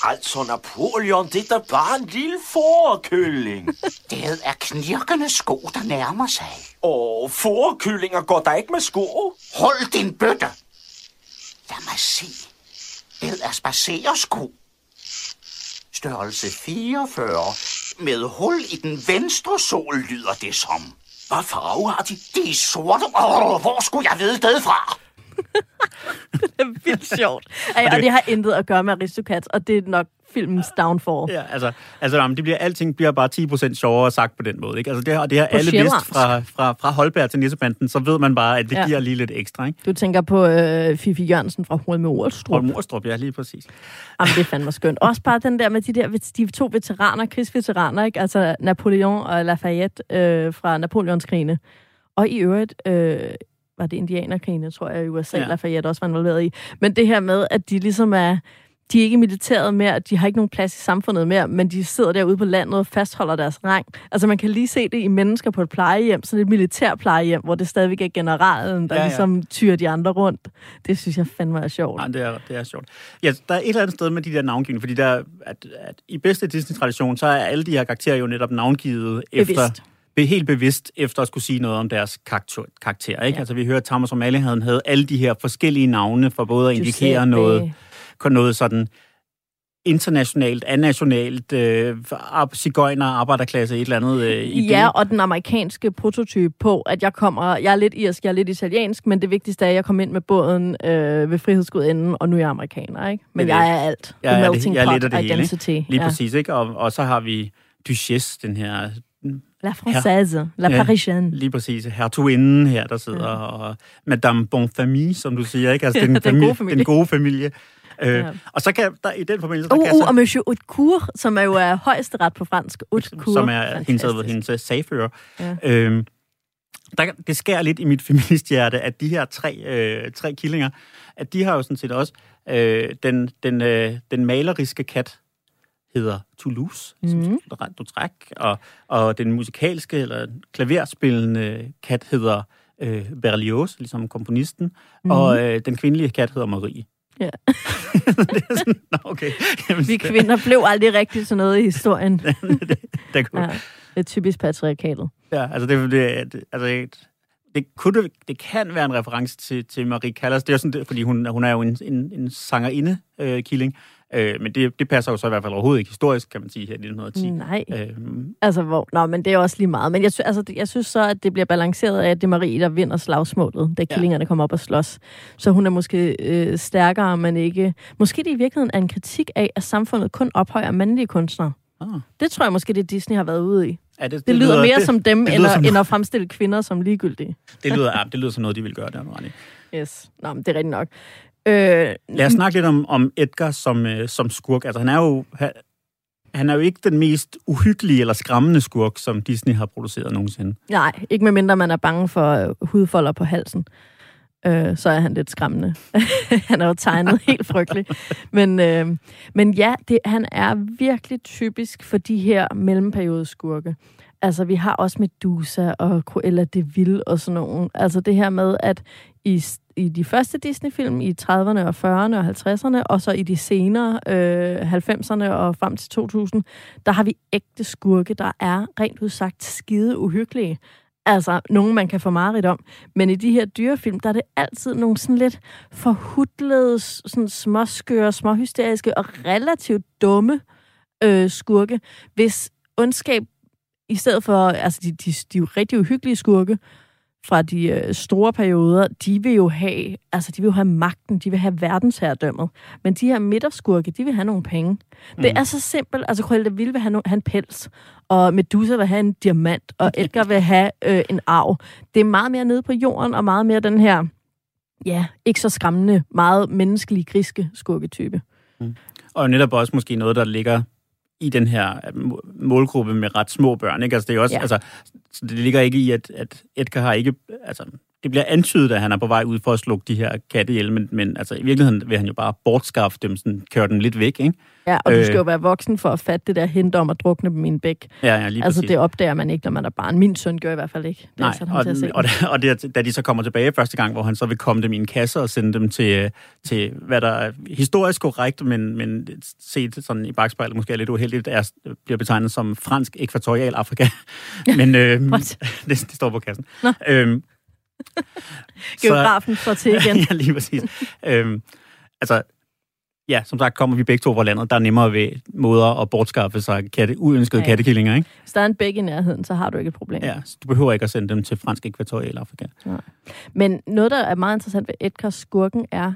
Altså, Napoleon, det er da bare en lille forkylling. Det er knirkende sko, der nærmer sig. Åh, forkyllinger går der ikke med sko. Hold din bøtte. Lad mig se. Det er spacersko. Størrelse 44. Med hul i den venstre sol, lyder det som. Hvad farve har de? De er sorte. Åh, hvor skulle jeg vide det fra? Det er vildt sjovt. Ej, og det har intet at gøre med Aristocats, og det er nok filmens downfall. Ja, altså, altså jamen, det bliver, alting bliver bare 10% sjovere sagt på den måde. Ikke? Altså, det, og det har alle vidst fra, fra, fra Holberg til Nissebanden, så ved man bare, at det ja. giver lige lidt ekstra. Ikke? Du tænker på øh, Fifi Jørgensen fra Holme Orstrup. Holme Orstrup, ja, lige præcis. Jamen, det er fandme skønt. Også bare den der med de der de to veteraner, krigsveteraner, ikke? altså Napoleon og Lafayette øh, fra Napoleonskrigene. Og i øvrigt... Øh, var det indianerkrigene, tror jeg, i USA, ja. Lafayette også var involveret i. Men det her med, at de ligesom er, de er ikke militæret mere, de har ikke nogen plads i samfundet mere, men de sidder derude på landet og fastholder deres rang. Altså man kan lige se det i mennesker på et plejehjem, sådan et militær plejehjem, hvor det stadigvæk er generalen, der ja, ja. ligesom tyrer de andre rundt. Det synes jeg fandme er sjovt. Ja, det er, det er sjovt. Ja, der er et eller andet sted med de der navngivninger, fordi der, at, at i bedste Disney-tradition, så er alle de her karakterer jo netop navngivet Bevidst. Helt bevidst efter at skulle sige noget om deres karakter. karakter ikke? Ja. Altså vi hører, at Thomas O'Malley havde, havde alle de her forskellige navne for både at indikere noget, noget sådan internationalt, anationalt, øh, cigøjner, arbejderklasse, et eller andet øh, idé. Ja, og den amerikanske prototype på, at jeg kommer, jeg er lidt irsk, jeg er lidt italiensk, men det vigtigste er, at jeg kommer ind med båden øh, ved frihedsgudenden, og nu er jeg amerikaner, ikke? Men jeg er alt. Ja, ja, det, jeg er lidt af det identity. hele, ikke? Lige ja. præcis, ikke? Og, og så har vi Duchesse, den her La Française, her, La Parisienne. Ja, lige præcis. Hertuginden her, der sidder, ja. og Madame Bonfamille, som du siger, ikke? Altså den, den, familie, gode familie. den gode familie. Øh, ja. Og så kan der i den forbindelse... Der uh, kan uh, så, og Monsieur Haute som er jo er højesteret på fransk. Haute Som er hendes, hendes sagfører. Ja. Øh, der, det sker lidt i mit feministhjerte, at de her tre, øh, tre killinger, at de har jo sådan set også øh, den, den, øh, den maleriske kat, hedder Toulouse, mm. som du træk, og, og den musikalske eller klaverspillende kat hedder øh, Berlioz, ligesom komponisten, mm. og øh, den kvindelige kat hedder Marie. Ja. det er sådan, okay. Jamen, Vi kvinder blev aldrig rigtig sådan noget i historien. det, det, kunne. Ja, det er typisk patriarkatet. Ja, altså det, det, det, altså det, kunne, det kan være en reference til, til Marie Callas. Det er sådan, fordi hun, hun er jo en, en, en sangerinde-killing. Øh, men det, det passer jo så i hvert fald overhovedet ikke historisk, kan man sige, her i 1910. Nej. Øh, Altså, hvor, nå, men det er også lige meget. Men jeg, altså, det- jeg synes så, at det bliver balanceret af, at det er Marie, der vinder slagsmålet, da Ja. killingerne kommer op og slås. Så hun er måske øh, stærkere, men ikke... Måske det i virkeligheden er en kritik af, at samfundet kun ophøjer mandlige kunstnere. ah, Det tror jeg måske, det Disney har været ude i. ja, det, Det, lyder mere det, som dem, det end, lyder at, som- end at fremstille kvinder som ligegyldige. Det lyder, ja, det lyder som noget, de vil gøre, der er i. Yes. Nå, men det er rigtigt nok. Øh, Lad os snakke lidt om, om Edgar som, øh, som skurk. Altså, han er jo... Han, er jo ikke den mest uhyggelige eller skræmmende skurk, som Disney har produceret nogensinde. nej, ikke medmindre man er bange for øh, hudfolder på halsen. Øh, så er han lidt skræmmende. han er jo tegnet helt frygtelig. Men, øh, men ja, det, han er virkelig typisk for de her mellemperiodeskurke. Altså, vi har også Medusa og Cruella de Vil og sådan nogle. Altså det her med, at i, i de første Disney-film i 30'erne og 40'erne og 50'erne, og så i de senere øh, 90'erne og frem til 2000, der har vi ægte skurke, der er rent udsagt skide uhyggelige. Altså, nogen man kan få mareridt om. Men i de her dyrefilm, der er det altid nogle sådan lidt forhudlede, sådan småskøre, småhysteriske og relativt dumme øh, skurke, hvis ondskab, i stedet for, altså de, de, de er jo rigtig uhyggelige skurke, fra de øh, store perioder, de vil jo have, altså de vil jo have magten, de vil have verdensherredømmet. Men de her midterskurke, de vil have nogle penge. Mm. Det er så simpelt. Altså Cruella Vil vil have, no- have en pels, og Medusa vil have en diamant, og Edgar vil have øh, en arv. Det er meget mere nede på jorden, og meget mere den her, ja, ikke så skræmmende, meget menneskelige, griske skurketype. Og netop også måske noget, der ligger i den her må- målgruppe med ret små børn. Ikke? Altså, det, er også, ja. altså, så det ligger ikke i, at, at Edgar har ikke... Altså, det bliver antydet, at han er på vej ud for at slukke de her katte ihjel, men, men altså, i virkeligheden vil han jo bare bortskaffe dem, sådan, køre dem lidt væk, ikke? Ja, og øh. du skal jo være voksen for at fatte det der hint om at drukne dem i en bæk. Ja, ja, lige Altså, præcis. det opdager man ikke, når man er barn. Min søn gør i hvert fald ikke. Det Nej, er og, til at se. og, og det, da de så kommer tilbage første gang, hvor han så vil komme dem i en kasse og sende dem til, til hvad der er historisk korrekt, men, men set sådan i bagspejlet måske er lidt uheldigt, er, bliver betegnet som fransk ekvatorial Afrika. men øh, det, det står på kassen. Nå. Øhm, Geografen får til igen. ja, lige præcis. øhm, altså, ja, som sagt kommer vi begge to fra landet. Der er nemmere ved måder at bortskaffe sig katte, uønskede Ja. kattekillinger, ikke? Hvis der er en bæk i nærheden, så har du ikke et problem. Ja, så du behøver ikke at sende dem til fransk ekvatorial Afrika. Men noget, der er meget interessant ved Edgars skurken er,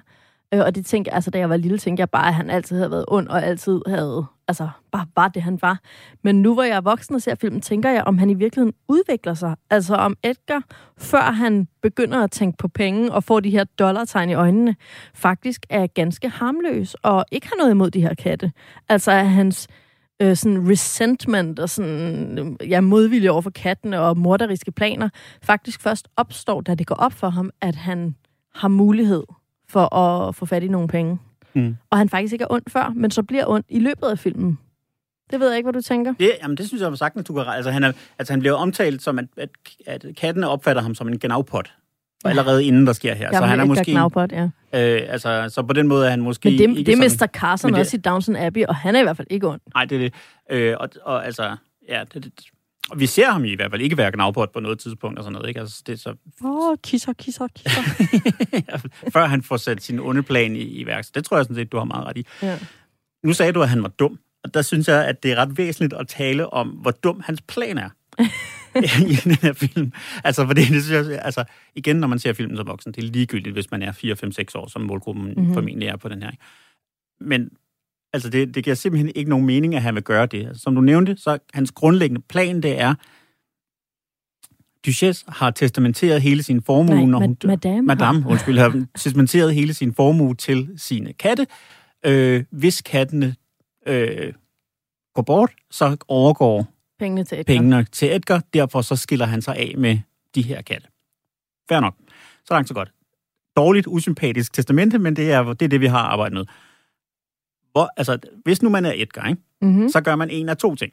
øh, og det tænker altså da jeg var lille, tænkte jeg bare, at han altid havde været ond, og altid havde, altså bare var det, han var. Men nu hvor jeg er voksen og ser filmen, tænker jeg, om han i virkeligheden udvikler sig. Altså om Edgar, før han begynder at tænke på penge og får de her dollartegn i øjnene, faktisk er ganske harmløs og ikke har noget imod de her katte. Altså at hans øh, sådan resentment og sådan, øh, ja, modvilje over for kattene og morderiske planer faktisk først opstår, da det går op for ham, at han har mulighed for at få fat i nogle penge. Mm. Og han faktisk ikke er ond før, men så bliver ond i løbet af filmen. Det ved jeg ikke, hvad du tænker. Det, jamen, det synes jeg sagtens, du kan altså, han, er, altså, han bliver omtalt som, at, at, at kattene opfatter ham som en gnavpot. Og allerede inden der sker her. så han er måske... Knavpot, ja. Øh, altså, så på den måde er han måske Men det, ikke det er Mr. Carson det- også i Downton Abbey, og han er i hvert fald ikke ond. Nej, det er det. Øh, og, og altså, ja, det, det, vi ser ham i hvert fald ikke være gnavpot på noget tidspunkt og sådan noget, ikke? Altså, det er så, Åh, oh, kisser, kisser, kisser. før han får sat sin onde plan i, i værk. Så det tror jeg sådan set, du har meget ret i. ja. Nu sagde du, at han var dum. Og der synes jeg, at det er ret væsentligt at tale om, hvor dum hans plan er. i den her film. Altså, fordi det synes jeg, altså, igen, når man ser filmen som voksen, det er ligegyldigt, hvis man er 4, 5, 6 år, som målgruppen Mhm. mm-hmm. formentlig er på den her. Men altså, det, det giver simpelthen ikke nogen mening, at han vil gøre det. Altså, som du nævnte, så hans grundlæggende plan, det er, Duchesse har testamenteret hele sin formue, Nej, når ma- hun dør. madame Madame, undskyld, har testamenteret hele sin formue til sine katte. Øh, hvis kattene øh, går bort, så overgår Pengene til Edgar. pengene til Edgar. Derfor så skiller han sig af med de her katte. Fair nok. Så langt så godt. Dårligt, usympatisk testamente, men det er det, er det vi har arbejdet med. Hvor, altså, hvis nu man er Edgar, ikke? Mm-hmm. så gør man en af to ting.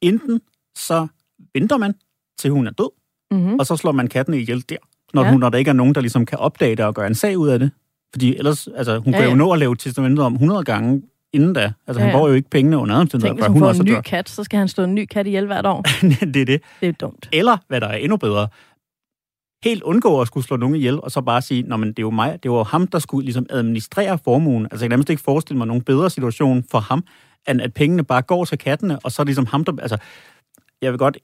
Enten så venter man, til hun er død, Mm-hmm. og så slår man katten ihjel der, når, Ja. ja. hun, når der ikke er nogen, der ligesom kan opdage det og gøre en sag ud af det. Fordi ellers, altså, hun Ja, ja, kan ja. jo nå at lave testamentet om 100 gange inden da. Altså, Ja, han ja. får jo ikke pengene under omstændigheder, Tænk, hvis hun hun får en ny død. kat, så skal han slå en ny kat ihjel hvert år. det er det. Det er dumt. Eller, hvad der er endnu bedre, helt undgå at skulle slå nogen ihjel, og så bare sige, Nå, men det er jo mig, det var ham, der skulle ligesom administrere formuen. Altså, jeg kan nærmest ikke forestille mig nogen bedre situation for ham, end at pengene bare går til kattene, og så er det ligesom ham, der... Altså, jeg vil godt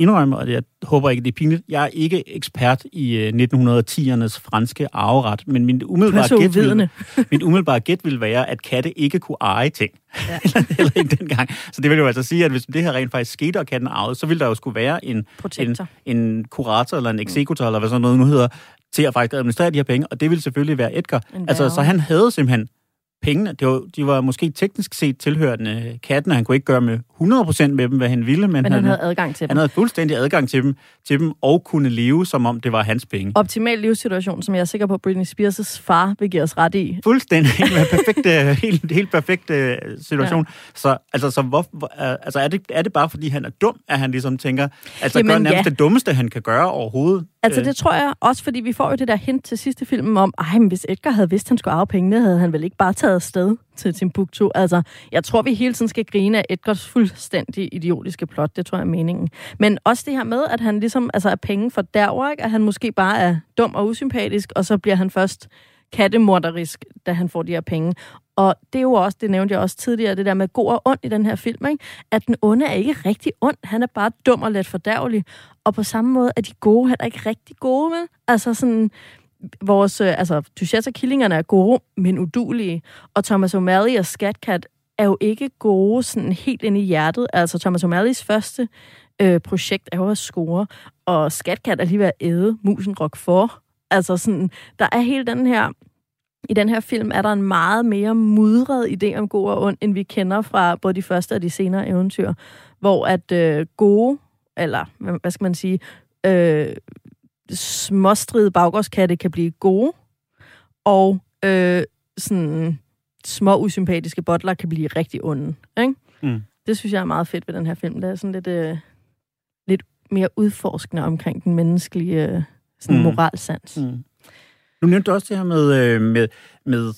indrømme, og jeg håber ikke, det er pinligt, jeg er ikke ekspert i øh, 1910'ernes franske arveret, men min umiddelbare, gæt vil, uvidende. min umiddelbare gæt vil være, at katte ikke kunne eje ting. Ja. eller, ikke dengang. Så det vil jo altså sige, at hvis det her rent faktisk skete, og katten arvede, så ville der jo skulle være en, en, en kurator eller en eksekutor, eller hvad sådan noget nu hedder, til at faktisk administrere de her penge, og det ville selvfølgelig være Edgar. Altså, så han havde simpelthen pengene. Det var, de var måske teknisk set tilhørende katten, og han kunne ikke gøre med 100% med dem, hvad han ville, men, Men han havde adgang til han dem. havde fuldstændig adgang til dem, til dem, og kunne leve, som om det var hans penge. Optimal livssituation, som jeg er sikker på, Britney Spears' far vil give os ret i. Fuldstændig en perfekt, øh, helt, helt perfekt øh, situation. Ja. Så, altså, så hvor, hvor, øh, altså er, det, er det bare, fordi han er dum, at han ligesom tænker, altså Jamen, gør nærmest ja. det dummeste, han kan gøre overhovedet? Altså Øh, det tror jeg også, fordi vi får jo det der hint til sidste film om, ej, men hvis Edgar havde vidst, at han skulle arve pengene, havde han vel ikke bare taget afsted til Timbuktu. Altså, jeg tror, vi hele tiden skal grine af Edgars fuldstændig idiotiske plot. Det tror jeg er meningen. Men også det her med, at han ligesom altså, er penge for derver, ikke? at han måske bare er dum og usympatisk, og så bliver han først kattemorderisk, da han får de her penge. Og det er jo også, det nævnte jeg også tidligere, det der med god og ond i den her film, ikke? at den onde er ikke rigtig ond, han er bare dum og let fordærvelig. Og på samme måde er de gode heller ikke rigtig gode, med. Altså sådan, vores, øh, altså, Duchess og Killingerne er gode, men udulige. Og Thomas O'Malley og Scatcat er jo ikke gode sådan helt ind i hjertet. Altså Thomas O'Malleys første øh, projekt er jo at score, og Scatcat er lige ved at æde musen for. Altså sådan, der er hele den her i den her film er der en meget mere mudret idé om god og ond, end vi kender fra både de første og de senere eventyr, hvor at øh, gode, eller hvad skal man sige, øh, småstride baggårdskatte kan blive gode, og øh, sådan små usympatiske bottler kan blive rigtig onde. Ikke? Mm. Det synes jeg er meget fedt ved den her film. Det er sådan lidt, øh, lidt mere udforskende omkring den menneskelige øh, sådan Mm. moralsans. Mm. Nu nævnte du også det her med, øh, med, med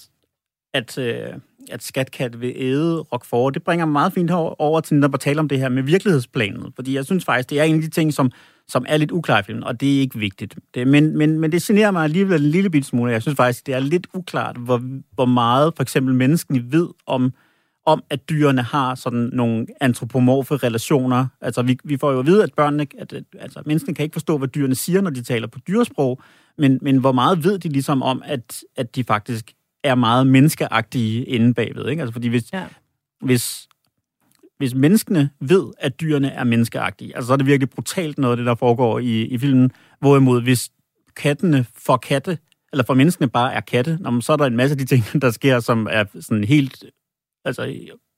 at, øh, at Skatkat vil æde Rockford. Det bringer mig meget fint over, til at tale om det her med virkelighedsplanet. Fordi jeg synes faktisk, det er en af de ting, som, som er lidt uklar i filmen, og det er ikke vigtigt. Det, men, men, men det generer mig alligevel en lille bit smule. Jeg synes faktisk, det er lidt uklart, hvor, hvor meget for eksempel menneskene ved om, om, at dyrene har sådan nogle antropomorfe relationer. Altså, vi, vi får jo at vide, at børnene, at, altså, menneskene kan ikke forstå, hvad dyrene siger, når de taler på dyresprog, men, men hvor meget ved de ligesom om, at, at de faktisk er meget menneskeagtige inde bagved, ikke? Altså, fordi hvis, Ja. hvis, hvis menneskene ved, at dyrene er menneskeagtige, altså så er det virkelig brutalt noget af det, der foregår i, i filmen. Hvorimod, hvis kattene for katte, eller for menneskene bare er katte, så er der en masse af de ting, der sker, som er sådan helt altså,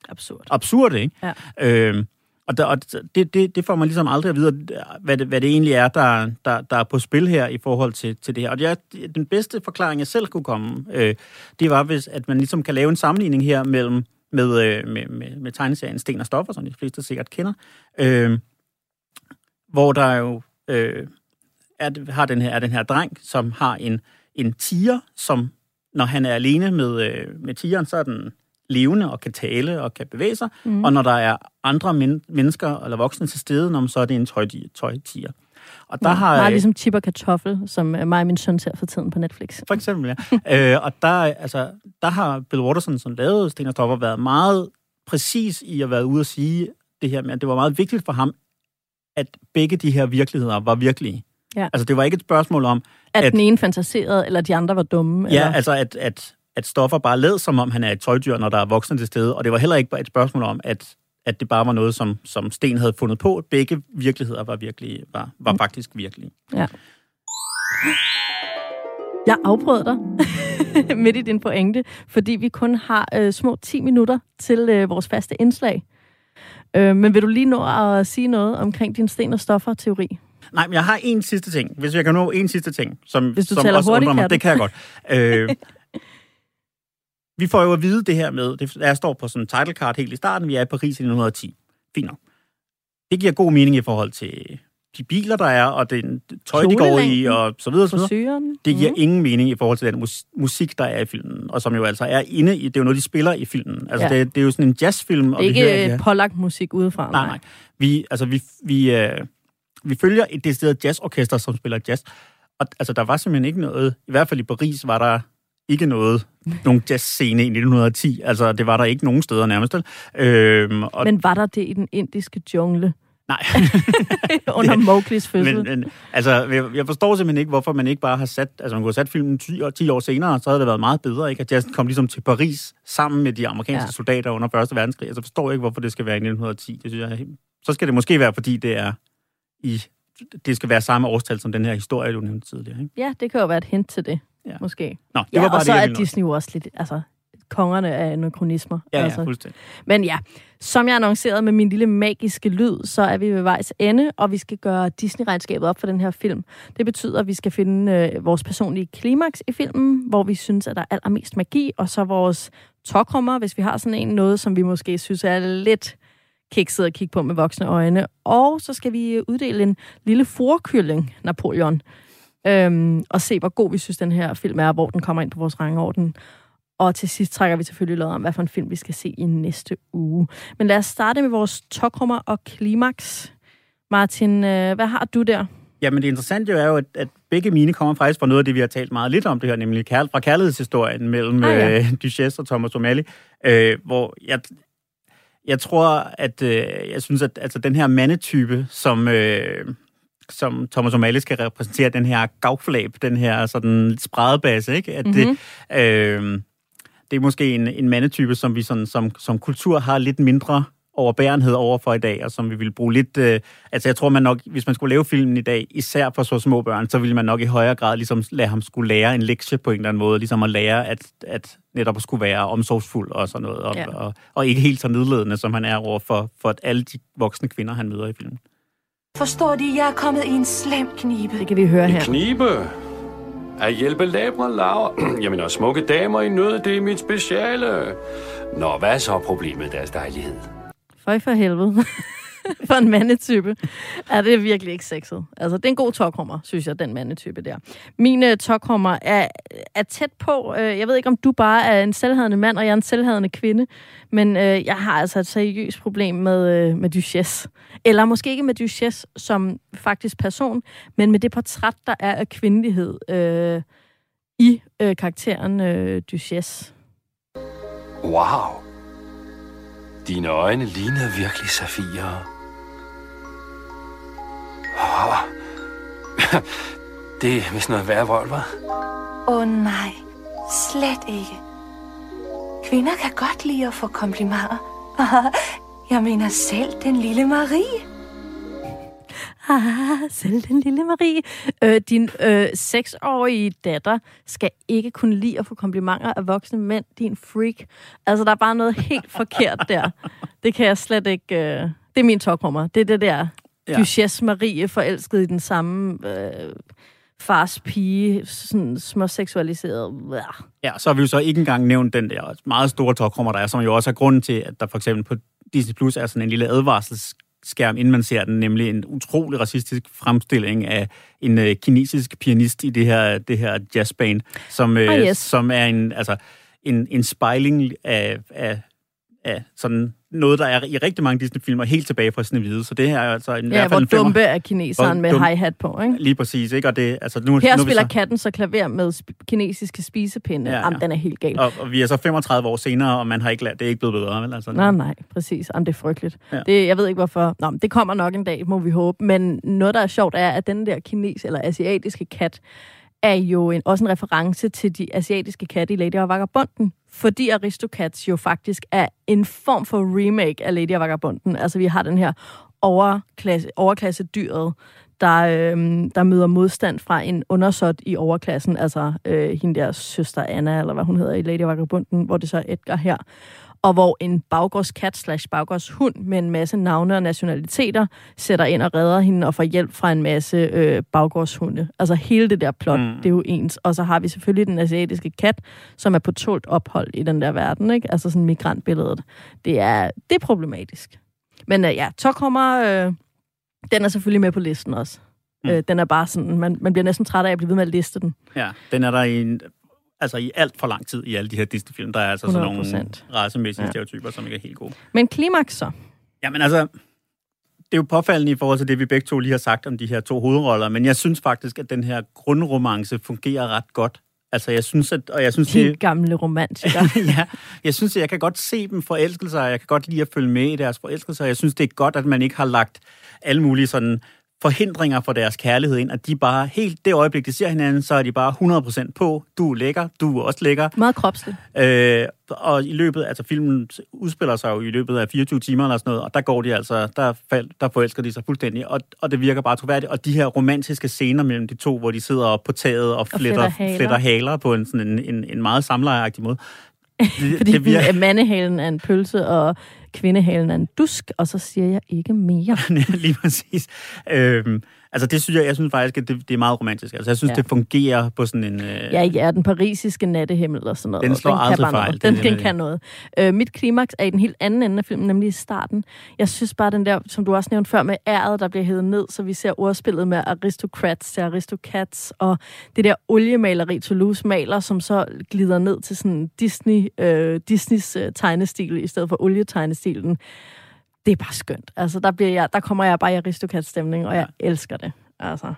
Absurd. absurde, ikke? Ja. Øhm, og der, og det, det, det får man ligesom aldrig at vide, hvad det, hvad det egentlig er, der, der, der er på spil her i forhold til, til det her. Og det er, den bedste forklaring, jeg selv kunne komme, øh, det var, hvis, at man ligesom kan lave en sammenligning her mellem med, øh, med, med, med tegneserien Sten og Stoffer, som de fleste sikkert kender, øh, hvor der jo øh, er, har den her, er den her dreng, som har en, en tiger, som når han er alene med, øh, med tigeren, så er den levende og kan tale og kan bevæge sig. Mm. Og når der er andre men- mennesker eller voksne til stede, så er det en tøjtiger. tøjtiger. Og der har... Meget ligesom Chip og Kartoffel, som mig og min søn ser for tiden på Netflix. for eksempel, ja. øh, og der, altså, der har Bill Watterson, som lavede Sten og Stoffer, været meget præcis i at være ude og sige det her med, at det var meget vigtigt for ham, at begge de her virkeligheder var virkelige. Ja. Altså, det var ikke et spørgsmål om, At, At- den ene fantaserede, eller de andre var dumme. ja, eller... altså at, at, at Stoffer bare led, som om han er et tøjdyr, når der er voksne til stede, og det var heller ikke bare et spørgsmål om, at, at det bare var noget, som, som Sten havde fundet på. Begge virkeligheder var, virkelig, var, var faktisk virkelige. Ja. Jeg afbrød dig midt i din pointe, fordi vi kun har øh, små 10 minutter til øh, vores faste indslag. Øh, men vil du lige nå at sige noget omkring din sten og stoffer teori? Nej, men jeg har en sidste ting. Hvis jeg kan nå en sidste ting, som, Hvis du som også hurtigt, undrer mig. Det kan jeg godt. øh, vi får jo at vide det her med, det der står på sådan en title card helt i starten, vi er i Paris i 1910. Fint nok. Det giver god mening i forhold til de biler, der er, og den tøj, de går i, og så videre, så videre. Det giver mm. ingen mening i forhold til den mus- musik, der er i filmen, og som jo altså er inde i, det er jo noget, de spiller i filmen. Altså, Ja. ja. det, det er jo sådan en jazzfilm. Og er vi hører ikke øh, pålagt musik udefra. Nej, nej. Vi, altså, vi, vi, øh, vi følger et decideret jazzorkester, som spiller jazz. Og altså, der var simpelthen ikke noget, i hvert fald i Paris var der ikke noget, nogen jazzscene i 1910. Altså, det var der ikke nogen steder nærmest. Øhm, og, Men var der det i den indiske jungle nej, under Mowglis fødsel? men, men altså, jeg, jeg forstår simpelthen ikke, hvorfor man ikke bare har sat, altså man kunne have sat filmen 10 år, 10 år senere, så havde det været meget bedre, ikke? At jazzen kom ligesom til Paris sammen med de amerikanske Ja. soldater under 1. verdenskrig. Altså, forstår jeg ikke, hvorfor det skal være i 1910. Det synes jeg, er helt- så skal det måske være, fordi det er i det skal være samme årstal som den her historie, du nævnte tidligere. Ikke? Ja, det kan jo være et hint til det, Ja. måske. Nå, det Ja, var bare og så det, jeg er. Disney jo også lidt, altså, kongerne af anachronismer. Ja, ja, altså. fuldstændig. Men ja, som jeg annoncerede med min lille magiske lyd, så er vi ved vejs ende, og vi skal gøre Disney-regnskabet op for den her film. Det betyder, at vi skal finde øh, vores personlige klimaks i filmen, hvor vi synes, at der er allermest magi, og så vores tokrummer, hvis vi har sådan en noget, som vi måske synes er lidt kikset at kigge på med voksne øjne. Og så skal vi uddele en lille forkylling, Napoleon, øhm, og se, hvor god vi synes, den her film er, hvor den kommer ind på vores rangorden. Og til sidst trækker vi selvfølgelig lod om, hvad for en film vi skal se i næste uge. Men lad os starte med vores tokrummer og klimaks. Martin, øh, hvad har du der? Jamen det interessante jo er jo, at, at begge mine kommer faktisk fra noget af det, vi har talt meget lidt om det her, nemlig kærl- fra kærlighedshistorien mellem Ah, ja. øh, Duchesse og Thomas O'Malley, øh, hvor jeg, jeg tror, at øh, jeg synes, at altså, den her mandetype, som, øh, som Thomas O'Malley skal repræsentere, den her gavflab, den her sådan spredebasse, ikke? At mm-hmm. det, øh, det er måske en, en mandetype, som vi sådan, som, som kultur har lidt mindre overbærenhed over for i dag, og som vi vil bruge lidt... Øh, altså jeg tror, man nok, hvis man skulle lave filmen i dag, især for så små børn, så ville man nok i højere grad ligesom lade ham skulle lære en lektie på en eller anden måde, ligesom at lære, at, at netop skulle være omsorgsfuld og sådan noget, og, Ja. ja. og, og ikke helt så nedledende, som han er over for, for alle de voksne kvinder, han møder i filmen. Forstår de, jeg er kommet i en slem knibe. Det kan vi høre her. Knibe. At hjælpe labre laver. Jeg mener, smukke damer i nød, det er mit speciale. Nå, hvad er så problemet, deres dejlighed? Føj for helvede. for en mandetype. Er det virkelig ikke sexet? Altså, det er en god tokrummer, synes jeg, den mandetype der. Min øh, tokrummer er, er tæt på. øh, Jeg ved ikke, om du bare er en selvhadende mand, og jeg er en selvhadende kvinde. Men øh, jeg har altså et seriøst problem med, øh, med Duchess. Eller måske ikke med Duchess som faktisk person, men med det portræt, der er af kvindelighed øh, i øh, karakteren øh, Duchess. Wow. Dine øjne ligner virkelig safirer. Oh. Det er vist noget værre vold, hva'? Åh oh, nej, slet ikke. Kvinder kan godt lide at få komplimenter. Jeg mener selv den lille Marie. Ah, selv den lille Marie. Øh, din øh, seksårige datter skal ikke kunne lide at få komplimenter af voksne mænd. Din freak. Altså, der er bare noget helt forkert der. Det kan jeg slet ikke... Øh, det er min tokrummer. Det er det der ja. Duchesse Marie forelsket i den samme øh, fars pige. Sådan småseksualiseret. Ja, så har vi jo så ikke engang nævnt den der meget store tokrummer, der er, som jo også er grunden til, at der for eksempel på Disney Plus er sådan en lille advarselsskærm, inden man ser den, nemlig en utrolig racistisk fremstilling af en øh, kinesisk pianist i det her, det her jazzband, som, øh, Ah, yes. som er en, altså, en, en spejling af, af, af sådan noget, der er i rigtig mange Disney-filmer, helt tilbage fra Snevide. Så det her er altså en, i Ja, hvert hvor fald en femmer. dumpe er kineseren Hvor med dum- hi-hat på, ikke? Lige præcis, ikke? Og det, altså, nu, Her nu er spiller så... katten så klaver med sp- kinesiske spisepinde. Ja, Ja, ja. ja. Jamen, den er helt gal. Og, og vi er så 35 år senere, og man har ikke lært, det er ikke blevet bedre, vel? Altså, Nej, nej, præcis. Jamen, det er frygteligt. Ja. Det, jeg ved ikke hvorfor. Nå, men det kommer nok en dag, må vi håbe. Men noget, der er sjovt, er, at den der kines- eller asiatiske kat, er jo en, også en reference til de asiatiske katte i Lady og Vagabunden. Fordi Aristocats jo faktisk er en form for remake af Lady og Vagabunden. Altså, vi har den her overklasse, overklasse dyret, der, øh, der møder modstand fra en undersåt i overklassen, altså øh, hende der søster Anna, eller hvad hun hedder i Lady og Vagabunden, hvor det så er Edgar her og hvor en baggårdskat slash baggårdshund med en masse navne og nationaliteter sætter ind og redder hende og får hjælp fra en masse øh, baggårdshunde. Altså hele det der plot, mm. Det er jo ens. Og så har vi selvfølgelig den asiatiske kat, som er på tålt ophold i den der verden, ikke? Altså sådan migrantbilledet. Det er, det er problematisk. Men øh, ja, så kommer... Øh, den er selvfølgelig med på listen også. Mm. Mm. Øh, den er bare sådan, man, man bliver næsten træt af at blive ved med at liste den. Ja, den er der i, en, altså i alt for lang tid i alle de her Disney-film. Der er altså sådan nogle 100%. racemæssige Ja. stereotyper, som ikke er helt gode. Men klimaks så. Jamen altså, det er jo påfaldende i forhold til det, vi begge to lige har sagt om de her to hovedroller, men jeg synes faktisk, at den her grundromance fungerer ret godt. Altså, jeg synes, at, og jeg synes, Helt det, gamle romantikere. ja, jeg synes, at jeg kan godt se dem forelske sig, og jeg kan godt lide at følge med i deres forelskelser. Jeg synes, det er godt, at man ikke har lagt alle mulige sådan forhindringer for deres kærlighed ind, at de bare helt det øjeblik, de ser hinanden, så er de bare 100% på. Du er lækker, du er også lækker. Meget kropsligt. Øh, og i løbet, altså filmen udspiller sig jo i løbet af 24 timer eller sådan noget, og der går de altså, der, fald, der forelsker de sig fuldstændig, og, og det virker bare troværdigt. Og de her romantiske scener mellem de to, hvor de sidder oppe på taget og fletter, fletter og haler. fletter haler på en, sådan en, en, en meget samlejeragtig måde. Det, Fordi det virker, mandehalen er en pølse, og kvindehalen er en dusk, og så siger jeg ikke mere. lige præcis. Øhm, altså det synes jeg, jeg synes faktisk, at det, det er meget romantisk. Altså jeg synes, Ja. det fungerer på sådan en... Øh, Ja, ja, den parisiske nattehimmel og sådan noget. Den slår den aldrig fejl. Noget. Den Den, den kan noget. Øh, mit klimaks er i den helt anden ende af filmen, nemlig i starten. Jeg synes bare, den der, som du også nævnte før, med æret, der bliver hævet ned, så vi ser ordspillet med aristocrats til aristocats, og det der oliemaleri, Toulouse maler, som så glider ned til sådan Disney, øh, Disneys øh, tegnestil, i stedet for olietegnestilen. Det er bare skønt. Altså, der, bliver jeg, der kommer jeg bare i aristocrat-stemning, og jeg elsker det. Altså.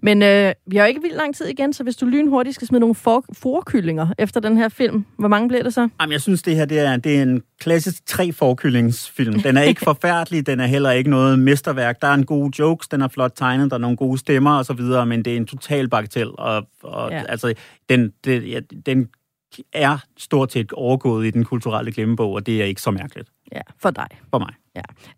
Men øh, vi har jo ikke vildt lang tid igen, så hvis du lynhurtigt skal smide nogle for- forkyllinger efter den her film, hvor mange bliver det så? Jamen, jeg synes, det her det er, det er en klassisk tre forkyllingsfilm. Den er ikke forfærdelig, den er heller ikke noget mesterværk. Der er en god jokes, den er flot tegnet, der er nogle gode stemmer og så videre, men det er en total bagatell. Og, og Ja. ja. altså, den, det, ja, den er stort set overgået i den kulturelle glemmebog, og det er ikke så mærkeligt Ja, for dig. for mig.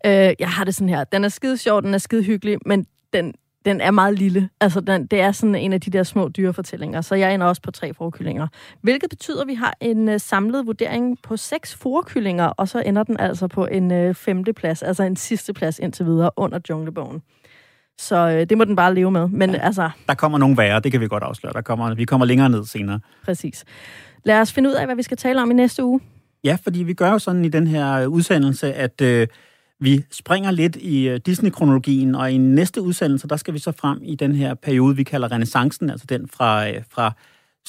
Øh, jeg har det sådan her. Den er skide sjov, den er skide hyggelig, men den, den er meget lille. Altså, den, det er sådan en af de der små dyrefortællinger, så jeg ender også på tre forkyllinger. Hvilket betyder, at vi har en uh, samlet vurdering på seks forkyllinger, og så ender den altså på en uh, femte plads, altså en sidste plads indtil videre under Junglebogen. Så øh, det må den bare leve med. Men ja. altså, Der kommer nogle værre, det kan vi godt afsløre. Der kommer, vi kommer længere ned senere. præcis. Lad os finde ud af, hvad vi skal tale om i næste uge. Ja, fordi vi gør jo sådan i den her udsendelse, at øh, vi springer lidt i øh, Disney-kronologien, og i næste udsendelse, der skal vi så frem i den her periode, vi kalder renaissancen, altså den fra, øh, fra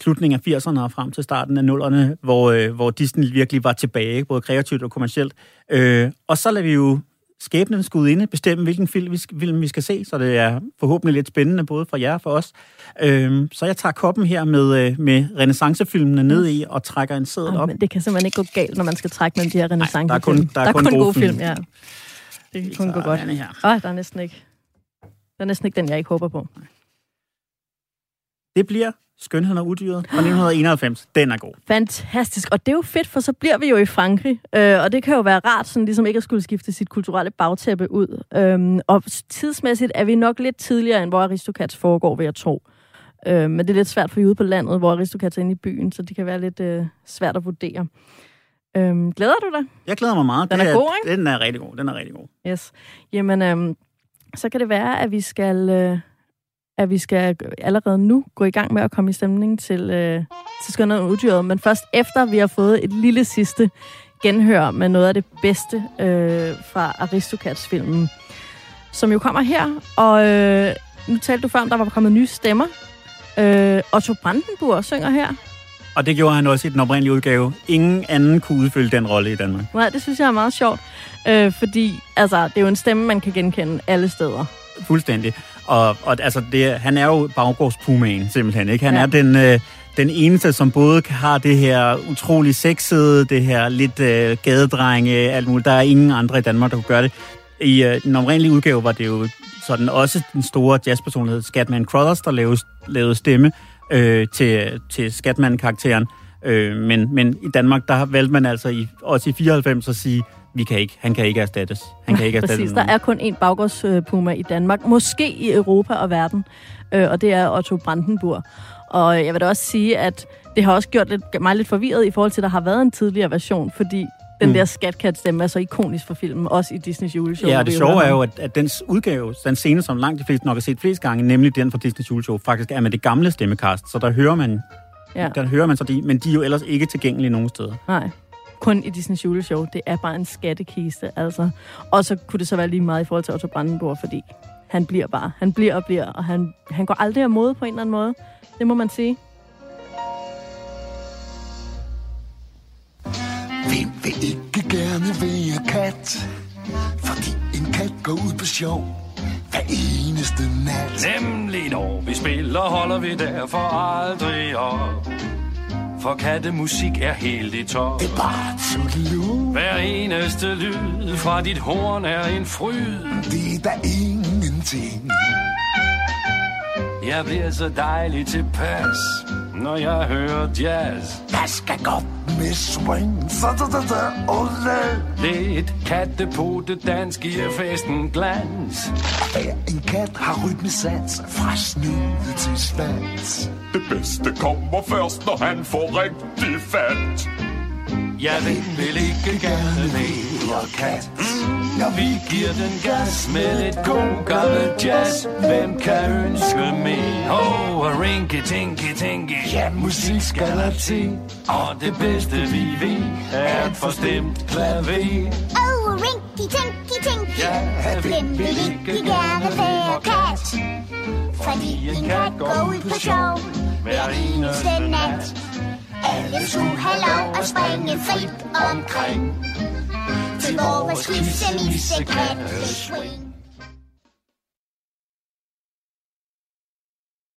slutningen af 80'erne og frem til starten af 0'erne, hvor, øh, hvor Disney virkelig var tilbage, både kreativt og kommercielt. Øh, og så lader vi jo skæbnen skud inde bestemme, hvilken film vi, skal, film vi skal se, så det er forhåbentlig lidt spændende, både for jer og for os. Øh, så jeg tager koppen her med, øh, med renaissancefilmene ned i, og trækker en seddel Oh, op. men det kan simpelthen ikke gå galt, når man skal trække mellem de her renaissance der er kun- der er kun gode film. ja. Det kan kun gå godt. Åh, der er næsten ikke. Der er næsten ikke den, jeg ikke håber på. Det bliver Skønheden og Udyret fra 1991. Den er god. Fantastisk. Og det er jo fedt, for så bliver vi jo i Frankrig. Øh, og det kan jo være rart, sådan ligesom ikke at skulle skifte sit kulturelle bagtæppe ud. Øhm, og tidsmæssigt er vi nok lidt tidligere, end hvor Aristocats foregår, vil jeg tro. Øh, men det er lidt svært for ude på landet, hvor Aristocats er inde i byen, så det kan være lidt øh, svært at vurdere. Øhm, glæder du dig? Jeg glæder mig meget. Den Det er god, ikke? Den er rigtig god. Den er rigtig god. Yes. Jamen, øhm, så kan det være, at vi skal... Øh, at vi skal allerede nu gå i gang med at komme i stemning til, øh, til Skønheden og Uddyret, men først efter vi har fået et lille sidste genhør med noget af det bedste øh, fra Aristocats-filmen, som jo kommer her. Og øh, nu talte du før om, der var kommet nye stemmer. Øh, Otto Brandenburg synger her. Og det gjorde han også i den oprindelige udgave. Ingen anden kunne udfylde den rolle i Danmark. Nej, det synes jeg er meget sjovt, øh, fordi altså, det er jo en stemme, man kan genkende alle steder. Fuldstændig. Og, og altså, det, han er jo baggårdspumaen, simpelthen. Ikke? Han Ja. er den, øh, den eneste, som både har det her utrolig sexede, det her lidt øh, gadedrenge, alt muligt. Der er ingen andre i Danmark, der kunne gøre det. I øh, den oprindelige udgave var det jo sådan også den store jazzpersonlighed, Scatman Crothers, der lavede, lavede stemme øh, til, til Scatman-karakteren. Øh, men, men i Danmark, der valgte man altså i, også i 94 at sige, vi kan ikke, han kan ikke erstattes. Han kan ikke erstattes. Præcis, der er kun én baggårdspuma i Danmark, måske i Europa og verden, øh, og det er Otto Brandenburg. Og jeg vil da også sige, at det har også gjort lidt, mig lidt forvirret i forhold til, at der har været en tidligere version, fordi den Mm. der skatkat-stemme er så ikonisk for filmen, også i Disneys juleshow. Ja, og det sjove er jo, at, at dens udgave, den scene, som langt de fleste nok har set flest gange, nemlig den fra Disney's juleshow, faktisk er med det gamle stemmekast. Så der hører man, ja. der hører man så de, men de er jo ellers ikke tilgængelige nogen steder. Nej, kun i Disneys juleshow. Det er bare en skattekiste, altså. Og så kunne det så være lige meget i forhold til Otto Brandenburg, fordi han bliver bare, han bliver og bliver, og han, han går aldrig af mode på en eller anden måde. Det må man sige. Hvem vil ikke gerne være kat? Fordi en kat går ud på sjov hver eneste nat. Nemlig når vi spiller, holder vi derfor aldrig op. For kattemusik er helt i top. Det er bare tudelud. Hver eneste lyd fra dit horn er en fryd. Det er der ingenting. Jeg bliver så dejlig tilpas, når jeg hører jazz. Der skal godt med swing. Så da da da, ole. Lidt kattepote dansk giver festen glans. Hver en kat har rytmesats fra snude til svans. Det bedste kommer først, når han får rigtig fat. Jeg vil, vil ikke gerne mere kat. Ja, Vi giver den gas med lidt god gammel jazz. Hvem kan ønske mere? Oh, rinky tinky tinky. Ja, musik skal der til. Og det bedste vi ved er et forstemt klaver. Oh, rinky tinky tinky. Ja, Hvem vil ikke gerne være kat? Fordi en kat går ud på sjov hver eneste nat. Alle skulle have lov at springe frit omkring til vores kvisse misse katte swing.